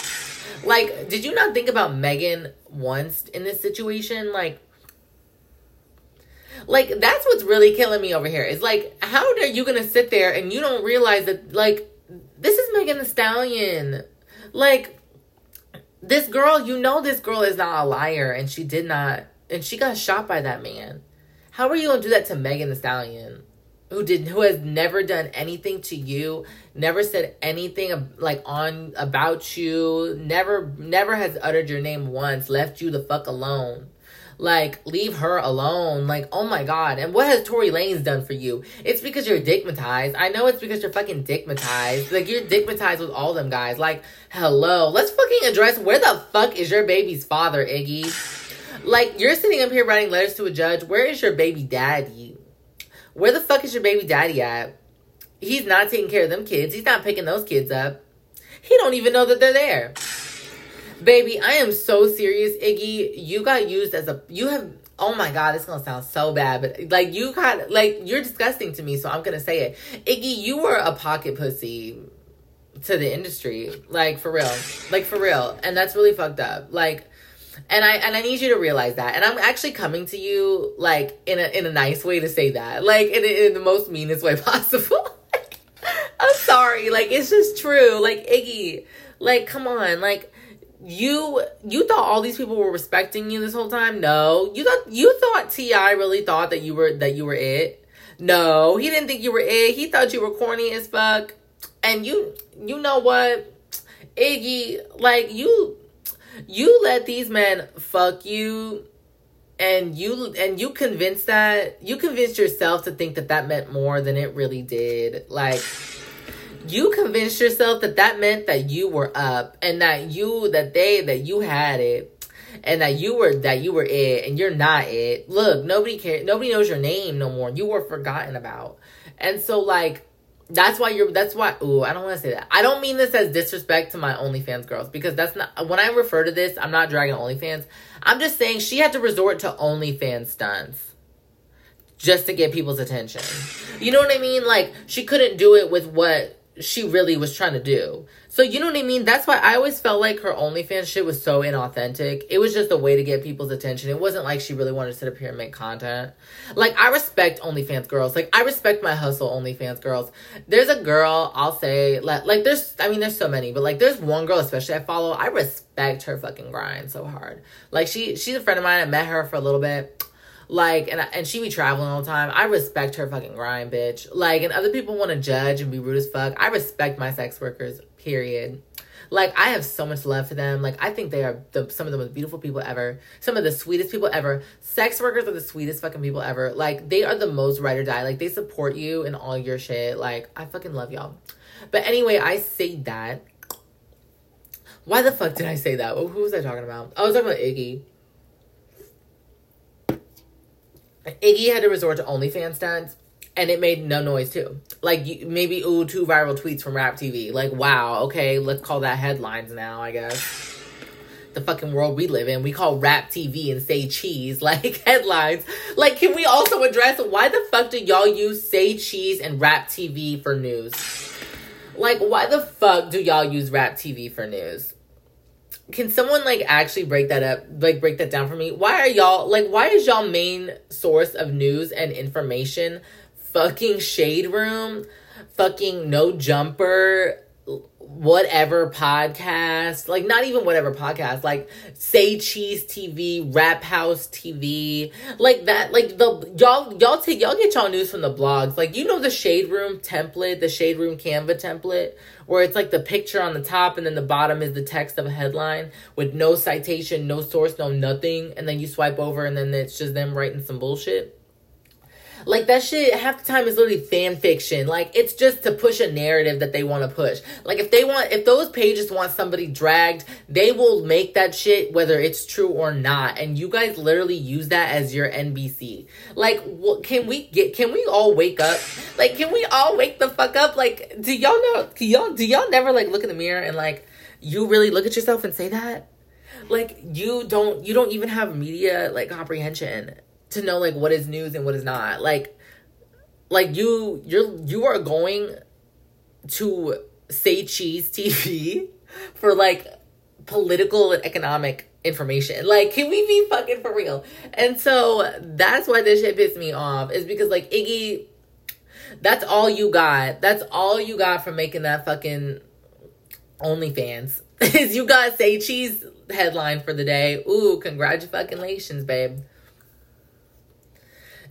Like, did you not think about Megan once in this situation? Like, like that's what's really killing me over here. Is like, how are you gonna sit there and you don't realize that like this is Megan Thee Stallion? Like, this girl, you know, this girl is not a liar, and she did not, and she got shot by that man. How are you gonna do that to Megan Thee Stallion? who did who has never done anything to you never said anything like on about you never never has uttered your name once left you the fuck alone like leave her alone. Like oh my god. And what has Tory Lanez done for you? It's because you're dickmatized. I know it's because you're fucking dickmatized. Like you're dickmatized with all them guys. Like hello. Let's fucking address where the fuck is your baby's father Iggy? Like you're sitting up here writing letters to a judge. Where is your baby daddy? Where the fuck is your baby daddy at? He's not taking care of them kids. He's not picking those kids up. He don't even know that they're there. Baby, I am so serious, Iggy. You got used as a you have oh my god, it's gonna sound so bad, but like you got like you're disgusting to me, so I'm gonna say it. Iggy, you were a pocket pussy to the industry. Like for real. Like for real. And that's really fucked up. Like and I and I need you to realize that. And I'm actually coming to you like in a in a nice way to say that, like in, in the most meanest way possible. I'm sorry, like it's just true. Like Iggy, like come on, like you you thought all these people were respecting you this whole time? No, you thought you thought T.I. really thought that you were that you were it. No, he didn't think you were it. He thought you were corny as fuck. And you you know what, Iggy, like you you let these men fuck you and you and you convinced that you convinced yourself to think that that meant more than it really did like you convinced yourself that that meant that you were up and that you that they that you had it and that you were that you were it and you're not it. Look nobody cares nobody knows your name no more. You were forgotten about. And so like that's why you're that's why ooh i don't want to say that. I don't mean this as disrespect to my onlyfans girls because that's not when i refer to this i'm not dragging onlyfans. I'm just saying she had to resort to onlyfans stunts just to get people's attention. You know what i mean? Like she couldn't do it with what she really was trying to do. So you know what I mean? That's why I always felt like her OnlyFans shit was so inauthentic. It was just a way to get people's attention. It wasn't like she really wanted to sit up here and make content. Like I respect OnlyFans girls. Like I respect my hustle OnlyFans girls. There's a girl, I'll say, like, like there's I mean there's so many, but like there's one girl especially I follow. I respect her fucking grind so hard. Like she she's a friend of mine. I met her for a little bit like, and and she be traveling all the time. I respect her fucking grind, bitch. Like, and other people want to judge and be rude as fuck. I respect my sex workers. Period. Like, I have so much love for them. Like, I think they are the, some of the most beautiful people ever. Some of the sweetest people ever. Sex workers are the sweetest fucking people ever. Like, they are the most ride or die. Like, they support you in all your shit. Like, I fucking love y'all. But anyway, I say that. Why the fuck did I say that? Who was I talking about? I was talking about Iggy. Iggy had to resort to OnlyFans stunts, and it made no noise too. Like maybe ooh, two viral tweets from Rap TV. Like wow, okay, let's call that headlines now. I guess the fucking world we live in. We call Rap TV and Say Cheese like headlines. Like, can we also address why the fuck do y'all use Say Cheese and Rap TV for news? Like, why the fuck do y'all use Rap TV for news? Can someone like actually break that up like break that down for me? Why are y'all like why is y'all main source of news and information fucking shade room fucking no jumper whatever podcast, like not even whatever podcast, like Say Cheese TV, Rap House TV, like that, like the y'all y'all take y'all get y'all news from the blogs, like you know the Shade Room template, the Shade Room Canva template, where it's like the picture on the top and then the bottom is the text of a headline with no citation, no source, no nothing, and then you swipe over and then it's just them writing some bullshit. Like that shit half the time is literally fan fiction. Like it's just to push a narrative that they want to push. Like if they want if those pages want somebody dragged, they will make that shit whether it's true or not. And you guys literally use that as your NBC. Like what can we get can we all wake up? Like can we all wake the fuck up? Like do y'all know do y'all do y'all never like look in the mirror and like you really look at yourself and say that? Like you don't you don't even have media like comprehension to know like what is news and what is not. Like like you you're you are going to say cheese TV for like political and economic information. Like, can we be fucking for real? And so that's why this shit pissed me off. Is because like Iggy, that's all you got. That's all you got from making that fucking OnlyFans. Is you got say cheese headline for the day. Ooh, congratulations, babe.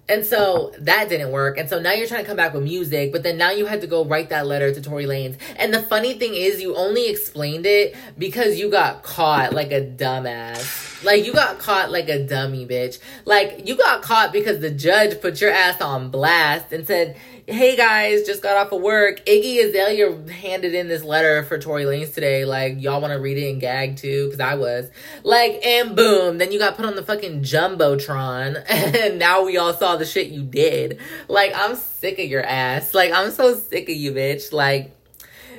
And so that didn't work. And so now you're trying to come back with music, but then now you had to go write that letter to Tory Lanez. And the funny thing is, you only explained it because you got caught like a dumbass. Like, you got caught like a dummy, bitch. Like, you got caught because the judge put your ass on blast and said, hey guys, just got off of work. Iggy Azalea handed in this letter for Tory Lanez today. Like, y'all want to read it and gag too? Because I was. Like, and boom. Then you got put on the fucking Jumbotron. And now we all saw the shit you did. Like, I'm sick of your ass. Like, I'm so sick of you, bitch. Like,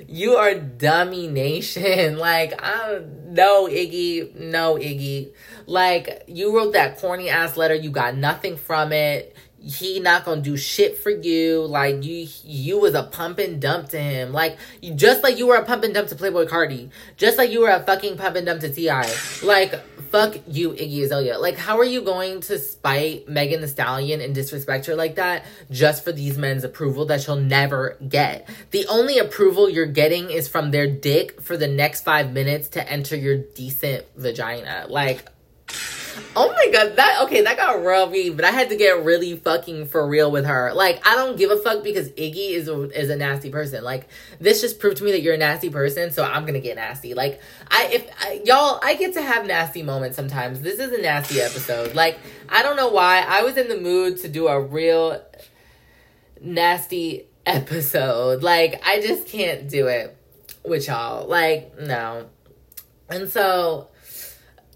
you are dummy nation. Like, I no Iggy, no Iggy. Like, you wrote that corny ass letter. You got nothing from it he not gonna do shit for you. Like you, you was a pump and dump to him. Like just like you were a pump and dump to Playboi Carti. Just like you were a fucking pump and dump to T.I. Like fuck you, Iggy Azalea. Like how are you going to spite Megan Thee Stallion and disrespect her like that just for these men's approval that she'll never get? The only approval you're getting is from their dick for the next five minutes to enter your decent vagina. Like Oh my god, that okay, that got real me, but I had to get really fucking for real with her. Like, I don't give a fuck because Iggy is a, is a nasty person. Like, this just proved to me that you're a nasty person, so I'm gonna get nasty. Like, I if I, y'all, I get to have nasty moments sometimes. This is a nasty episode. Like, I don't know why I was in the mood to do a real nasty episode. Like, I just can't do it with y'all. Like, no. And so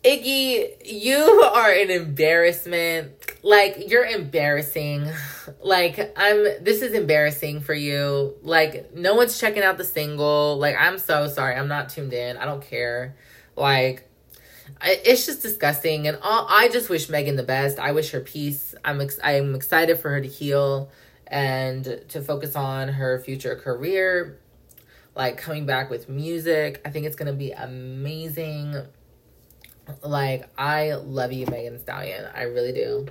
Iggy, you are an embarrassment. Like, you're embarrassing. Like, I'm, this is embarrassing for you. Like, no one's checking out the single. Like, I'm so sorry. I'm not tuned in. I don't care. Like, it's just disgusting. And all, I just wish Megan the best. I wish her peace. I'm, ex- I'm excited for her to heal and to focus on her future career. Like, coming back with music. I think it's going to be amazing like, I love you, Megan Stallion. I really do.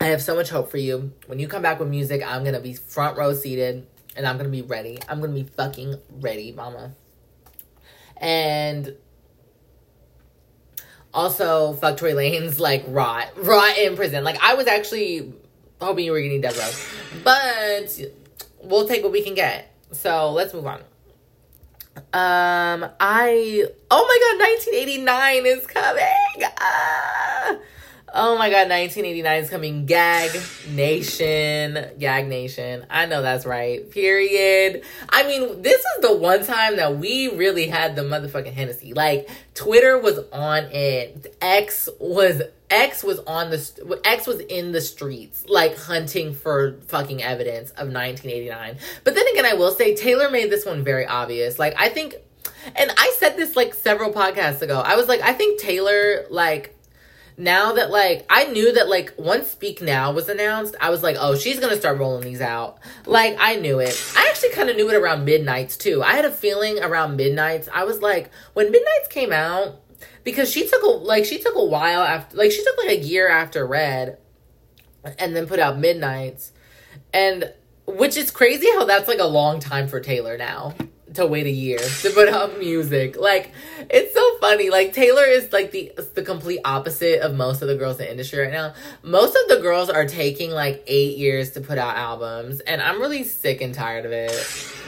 I have so much hope for you. When you come back with music, I'm gonna be front row seated and I'm gonna be ready. I'm gonna be fucking ready, mama. And also, fuck Tory Lanez, like, rot. Rot in prison. Like, I was actually hoping you were getting death row. But we'll take what we can get. So let's move on. Um, I oh my god, 1989 is coming. Ah. Oh my god, 1989 is coming. Gag Nation. Gag Nation. I know that's right. Period. I mean, this is the one time that we really had the motherfucking Hennessy. Like, Twitter was on it. X was X was on the X was in the streets like hunting for fucking evidence of 1989. But then again, I will say Taylor made this one very obvious. Like I think and I said this like several podcasts ago. I was like I think Taylor like now that like I knew that like once Speak Now was announced, I was like, oh, she's gonna start rolling these out. Like I knew it. I actually kind of knew it around midnights too. I had a feeling around midnights. I was like, when midnights came out, because she took a like she took a while after like she took like a year after Red, and then put out Midnights, and which is crazy how that's like a long time for Taylor now to wait a year to put out music. Like it's so funny. Like Taylor is like the the complete opposite of most of the girls in the industry right now. Most of the girls are taking like 8 years to put out albums and I'm really sick and tired of it.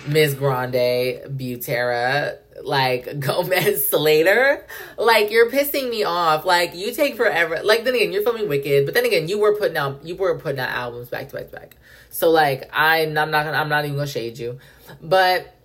Miss Grande, Butera, like Gomez Slater. Like you're pissing me off. Like you take forever. Like then again, you're filming Wicked, but then again, you were putting out you were putting out albums back to back to back. So like I'm not gonna I'm not even gonna shade you, but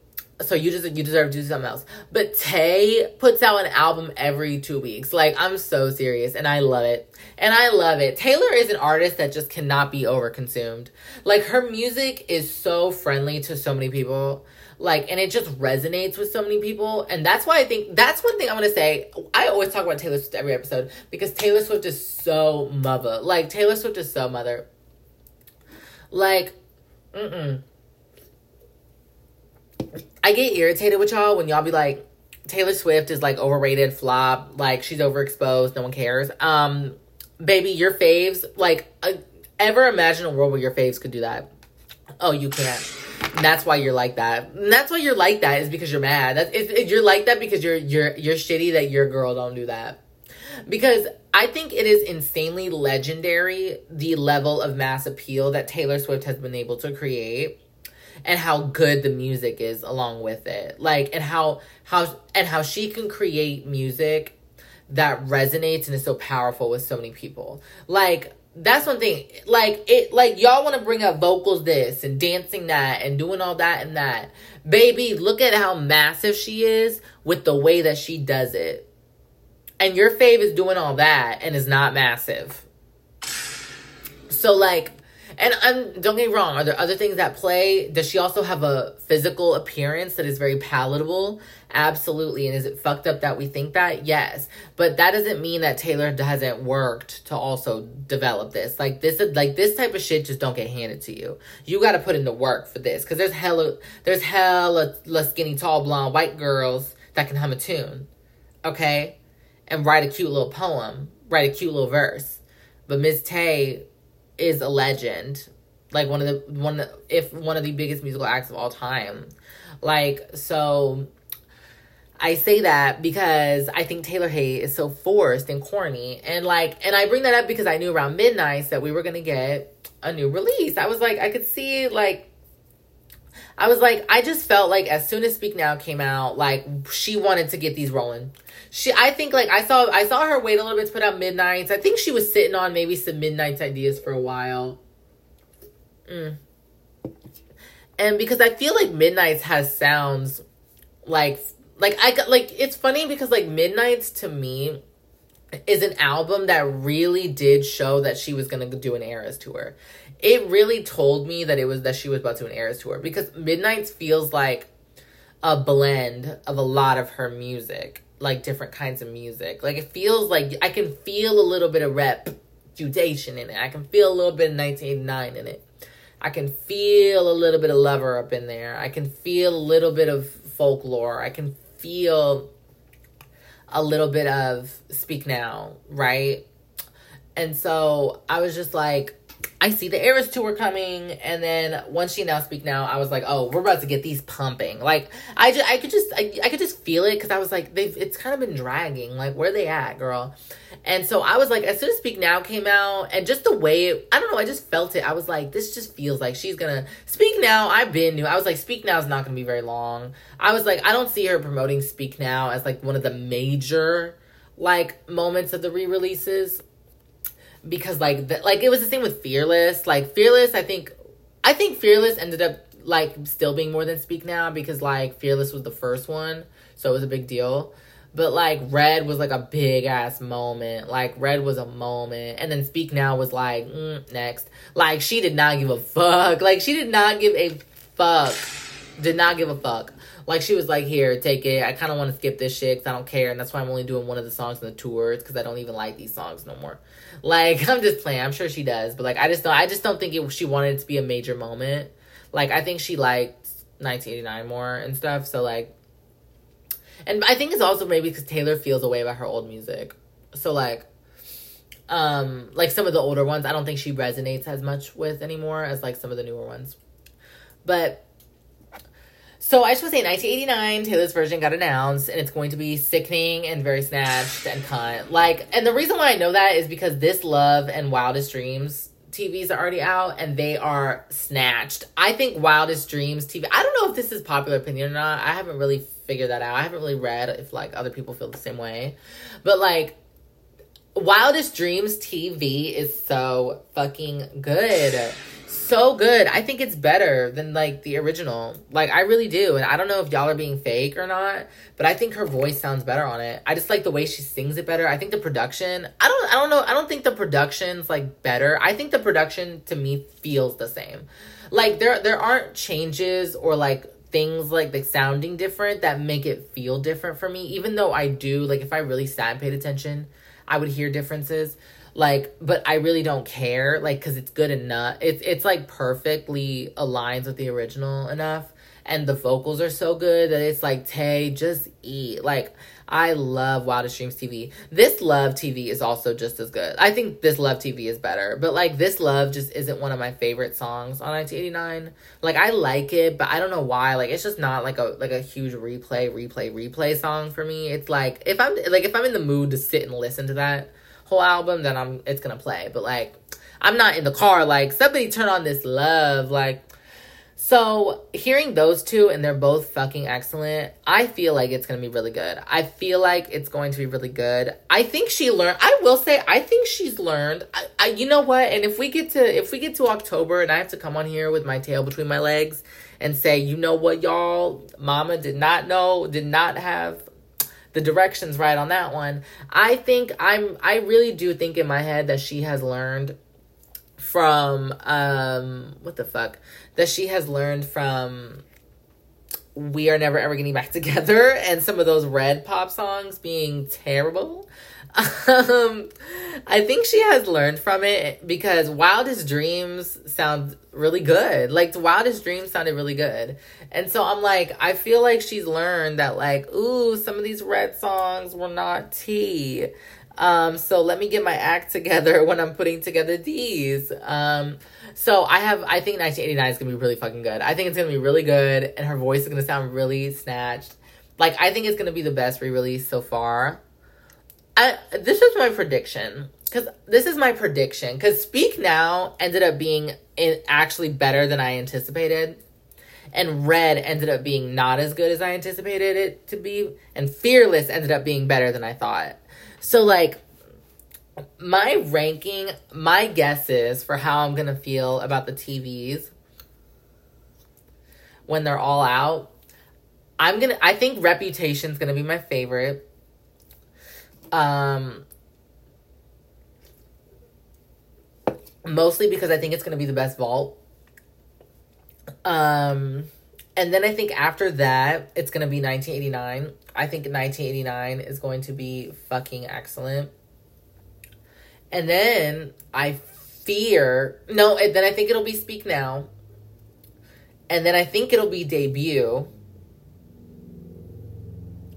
so you just you deserve to do something else. But Tay puts out an album every two weeks. Like I'm so serious, and I love it, and I love it. Taylor is an artist that just cannot be overconsumed. Like her music is so friendly to so many people. Like, and it just resonates with so many people. And that's why I think that's one thing I'm gonna say. I always talk about Taylor Swift every episode because Taylor Swift is so mother. Like, Taylor Swift is so mother. Like, mm mm I get irritated with y'all when y'all be like, Taylor Swift is like overrated, flop, like she's overexposed, no one cares. Um, baby, your faves, like, uh, ever imagine a world where your faves could do that? Oh, you can't. That's why you're like that. And that's why you're like that is because you're mad. That's it, it, you're like that because you're you're you're shitty that your girl don't do that. because I think it is insanely legendary the level of mass appeal that Taylor Swift has been able to create and how good the music is along with it. Like and how how and how she can create music that resonates and is so powerful with so many people. Like that's one thing. Like it like y'all want to bring up vocals this and dancing that and doing all that and that. Baby, look at how massive she is with the way that she does it. And your fave is doing all that and is not massive. So like and I'm don't get me wrong, are there other things that play? Does she also have a physical appearance that is very palatable? Absolutely. And is it fucked up that we think that? Yes. But that doesn't mean that Taylor hasn't worked to also develop this. Like this like this type of shit just don't get handed to you. You got to put in the work for this cuz there's hella there's hella skinny tall blonde white girls that can hum a tune. Okay? And write a cute little poem, write a cute little verse. But Miss Tay is a legend. Like one of the one if one of the biggest musical acts of all time. Like so I say that because I think Taylor Hay is so forced and corny. And like and I bring that up because I knew around midnight that we were gonna get a new release. I was like I could see like I was like, I just felt like as soon as Speak Now came out, like she wanted to get these rolling. She, I think, like I saw, I saw her wait a little bit to put out Midnights. I think she was sitting on maybe some Midnights ideas for a while. Mm. And because I feel like Midnights has sounds like, like I like it's funny because like Midnights to me is an album that really did show that she was gonna do an Eras tour it really told me that it was that she was about to an Eras tour because Midnights feels like a blend of a lot of her music, like different kinds of music. Like it feels like I can feel a little bit of reputation in it. I can feel a little bit of 1989 in it. I can feel a little bit of Lover up in there. I can feel a little bit of folklore. I can feel a little bit of Speak Now, right? And so I was just like, I see the Eras tour coming, and then once she announced Speak Now, I was like, oh, we're about to get these pumping. Like, I just, I could just, I, I could just feel it because I was like, they've, it's kind of been dragging. Like, where they at, girl? And so I was like, as soon as Speak Now came out, and just the way, it, I don't know, I just felt it. I was like, this just feels like she's gonna Speak Now. I've been new. I was like, Speak Now is not gonna be very long. I was like, I don't see her promoting Speak Now as like one of the major like moments of the re-releases because like the, like it was the same with Fearless. Like Fearless, I think I think Fearless ended up like still being more than Speak Now because like Fearless was the first one, so it was a big deal. But like Red was like a big ass moment. Like Red was a moment, and then Speak Now was like mm, next. Like she did not give a fuck. Like she did not give a fuck. Did not give a fuck. Like she was like, "Here, take it. I kind of want to skip this shit because I don't care, and that's why I'm only doing one of the songs in the tours because I don't even like these songs no more." Like I'm just playing. I'm sure she does, but like I just don't. I just don't think it, she wanted it to be a major moment. Like I think she liked 1989 more and stuff. So like, and I think it's also maybe because Taylor feels away about her old music. So like, um, like some of the older ones, I don't think she resonates as much with anymore as like some of the newer ones. But so I just want to say 1989, Taylor's version got announced, and it's going to be sickening and very snatched and cunt. Like, and the reason why I know that is because This Love and Wildest Dreams TVs are already out, and they are snatched. I think Wildest Dreams TV. I don't know if this is popular opinion or not. I haven't really figured that out. I haven't really read if like other people feel the same way, but like Wildest Dreams TV is so fucking good so good. I think it's better than like the original. Like I really do. And I don't know if y'all are being fake or not, but I think her voice sounds better on it. I just like the way she sings it better. I think the production, I don't I don't know, I don't think the production's like better. I think the production to me feels the same. Like there there aren't changes or like things like the sounding different that make it feel different for me even though I do like if I really sat and paid attention, I would hear differences like but i really don't care like because it's good enough it's it's like perfectly aligns with the original enough and the vocals are so good that it's like Tay, just eat. Like I love Wildest Dreams TV. This Love TV is also just as good. I think this Love TV is better, but like this Love just isn't one of my favorite songs on 1989. Like I like it, but I don't know why. Like it's just not like a like a huge replay, replay, replay song for me. It's like if I'm like if I'm in the mood to sit and listen to that whole album, then I'm it's gonna play. But like I'm not in the car like somebody turn on this love like so hearing those two and they're both fucking excellent, I feel like it's gonna be really good. I feel like it's going to be really good. I think she learned. I will say, I think she's learned. I, I, you know what? And if we get to if we get to October and I have to come on here with my tail between my legs and say, you know what, y'all, Mama did not know, did not have the directions right on that one. I think I'm. I really do think in my head that she has learned from um what the fuck that she has learned from we are never ever getting back together and some of those red pop songs being terrible um i think she has learned from it because wildest dreams sound really good like wildest dreams sounded really good and so i'm like i feel like she's learned that like ooh some of these red songs were not tea um, so let me get my act together when I'm putting together these. Um, so I have, I think 1989 is gonna be really fucking good. I think it's gonna be really good, and her voice is gonna sound really snatched. Like I think it's gonna be the best re-release so far. I this is my prediction because this is my prediction because Speak Now ended up being in, actually better than I anticipated. And Red ended up being not as good as I anticipated it to be. And Fearless ended up being better than I thought. So like my ranking, my guesses for how I'm gonna feel about the TVs when they're all out. I'm gonna I think Reputation's gonna be my favorite. Um mostly because I think it's gonna be the best vault. Um and then I think after that, it's gonna be 1989. I think 1989 is going to be fucking excellent. And then I fear no, then I think it'll be Speak Now. And then I think it'll be debut.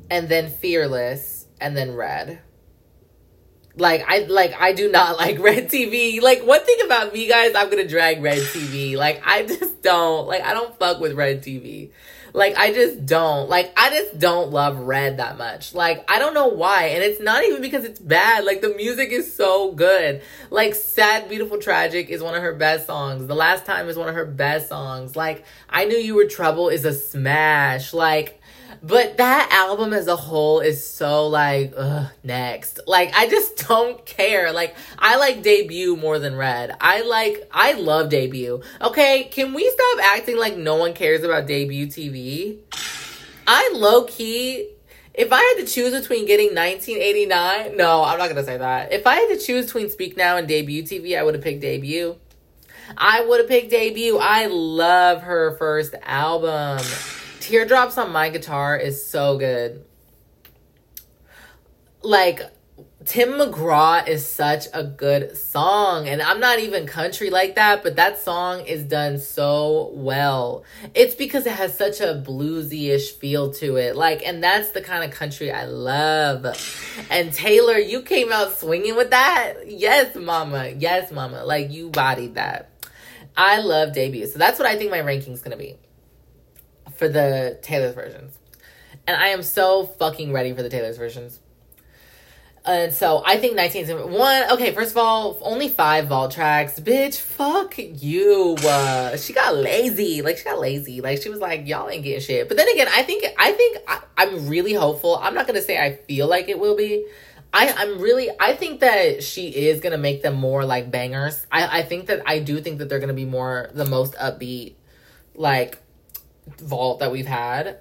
And then Fearless and then Red. Like I like I do not like Red TV. Like one thing about me guys, I'm going to drag Red TV. Like I just don't. Like I don't fuck with Red TV. Like I just don't. Like I just don't love Red that much. Like I don't know why. And it's not even because it's bad. Like the music is so good. Like Sad Beautiful Tragic is one of her best songs. The Last Time is one of her best songs. Like I Knew You Were Trouble is a smash. Like but that album as a whole is so like, ugh, next. Like, I just don't care. Like, I like debut more than Red. I like, I love debut. Okay, can we stop acting like no one cares about debut TV? I low key, if I had to choose between getting 1989, no, I'm not gonna say that. If I had to choose between Speak Now and debut TV, I would have picked debut. I would have picked debut. I love her first album. Teardrops on My Guitar is so good. Like, Tim McGraw is such a good song. And I'm not even country like that, but that song is done so well. It's because it has such a bluesy ish feel to it. Like, and that's the kind of country I love. And Taylor, you came out swinging with that. Yes, mama. Yes, mama. Like, you bodied that. I love debut. So that's what I think my ranking's gonna be for the Taylor's versions. And I am so fucking ready for the Taylor's versions. And so I think 19 one. Okay, first of all, only five vault tracks. Bitch, fuck you. Uh, she got lazy. Like she got lazy. Like she was like, y'all ain't getting shit. But then again, I think I think I, I'm really hopeful. I'm not gonna say I feel like it will be. I, I'm really I think that she is gonna make them more like bangers. I, I think that I do think that they're gonna be more the most upbeat, like vault that we've had.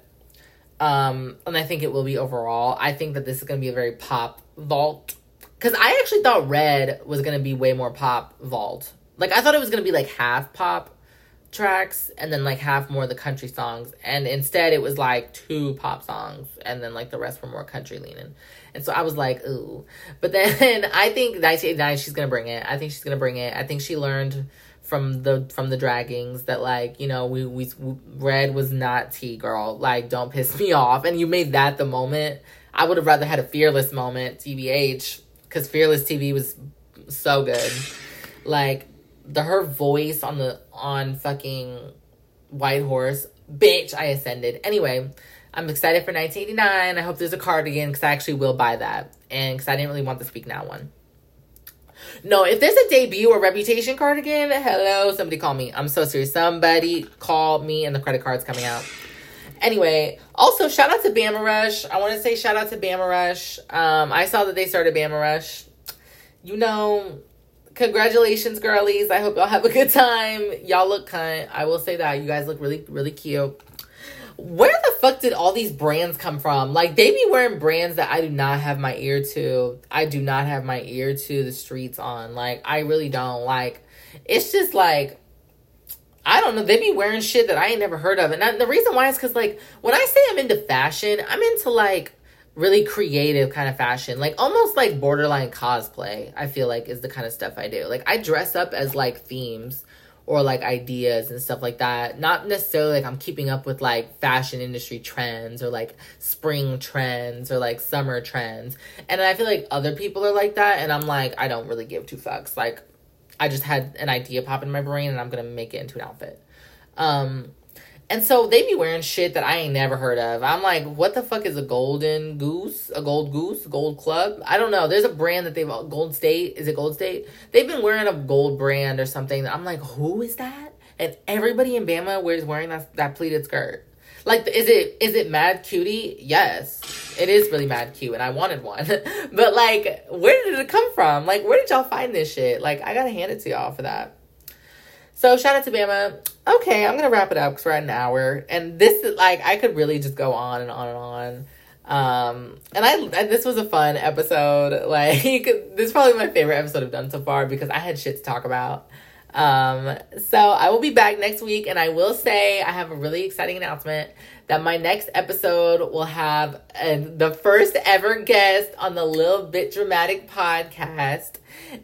Um, and I think it will be overall. I think that this is going to be a very pop vault. Because I actually thought Red was going to be way more pop vault. Like, I thought it was going to be like half pop tracks and then like half more the country songs. And instead, it was like two pop songs and then like the rest were more country leaning. And so I was like, ooh. But then I think 1989, she's going to bring it. I think she's going to bring it. I think she learned from the from the draggings that like you know we we red was not T girl. Like don't piss me off. And you made that the moment. I would have rather had a fearless moment TBH because fearless TV was so good. Like the her voice on the on fucking White Horse bitch I ascended. Anyway I'm excited for 1989 I hope there's a cardigan because I actually will buy that. And because I didn't really want the speak now one no, if there's a debut or reputation cardigan, hello, somebody call me. I'm so serious. Somebody call me and the credit card's coming out. Anyway, also shout out to Bama Rush. I want to say shout out to Bama Rush. Um, I saw that they started Bama Rush. You know, congratulations, girlies. I hope y'all have a good time. Y'all look kind. I will say that. You guys look really, really cute where the fuck did all these brands come from? Like they be wearing brands that I do not have my ear to. I do not have my ear to the streets on. Like I really don't. Like it's just like I don't know. They be wearing shit that I ain't never heard of. And I, the reason why is because like when I say I'm into fashion, I'm into like really creative kind of fashion, like almost like borderline cosplay. I feel like is the kind of stuff I do. Like I dress up as like themes or like ideas and stuff like that. Not necessarily like I'm keeping up with like fashion industry trends or like spring trends or like summer trends. And I feel like other people are like that and I'm like I don't really give two fucks. Like I just had an idea pop in my brain and I'm going to make it into an outfit. Um and so they be wearing shit that I ain't never heard of. I'm like, what the fuck is a golden goose? A gold goose? Gold club? I don't know. There's a brand that they've Gold State. Is it Gold State? They've been wearing a gold brand or something. I'm like, who is that? And everybody in Bama wears wearing that, that pleated skirt. Like, is it is it mad cutie? Yes, it is really mad cute, and I wanted one. but like, where did it come from? Like, where did y'all find this shit? Like, I gotta hand it to y'all for that. So shout out to Bama. Okay, I'm gonna wrap it up because we're at an hour, and this is like I could really just go on and on and on. Um, and I, and this was a fun episode. Like this is probably my favorite episode I've done so far because I had shit to talk about. Um, so I will be back next week, and I will say I have a really exciting announcement that my next episode will have uh, the first ever guest on the Little Bit Dramatic podcast.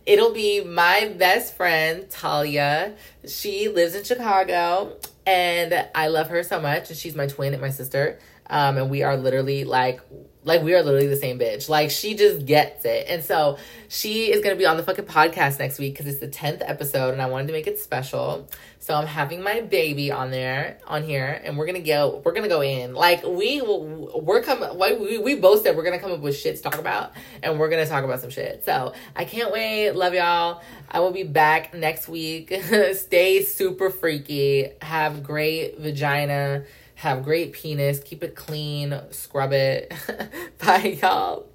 It'll be my best friend, Talia. She lives in Chicago and I love her so much. And she's my twin and my sister. Um, and we are literally like like we are literally the same bitch. Like she just gets it. And so she is gonna be on the fucking podcast next week because it's the tenth episode, and I wanted to make it special. So I'm having my baby on there, on here, and we're gonna go. We're gonna go in. Like we. We're coming. We we both said we're gonna come up with shit to talk about, and we're gonna talk about some shit. So I can't wait. Love y'all. I will be back next week. Stay super freaky. Have great vagina have great penis, keep it clean, scrub it. Bye, y'all.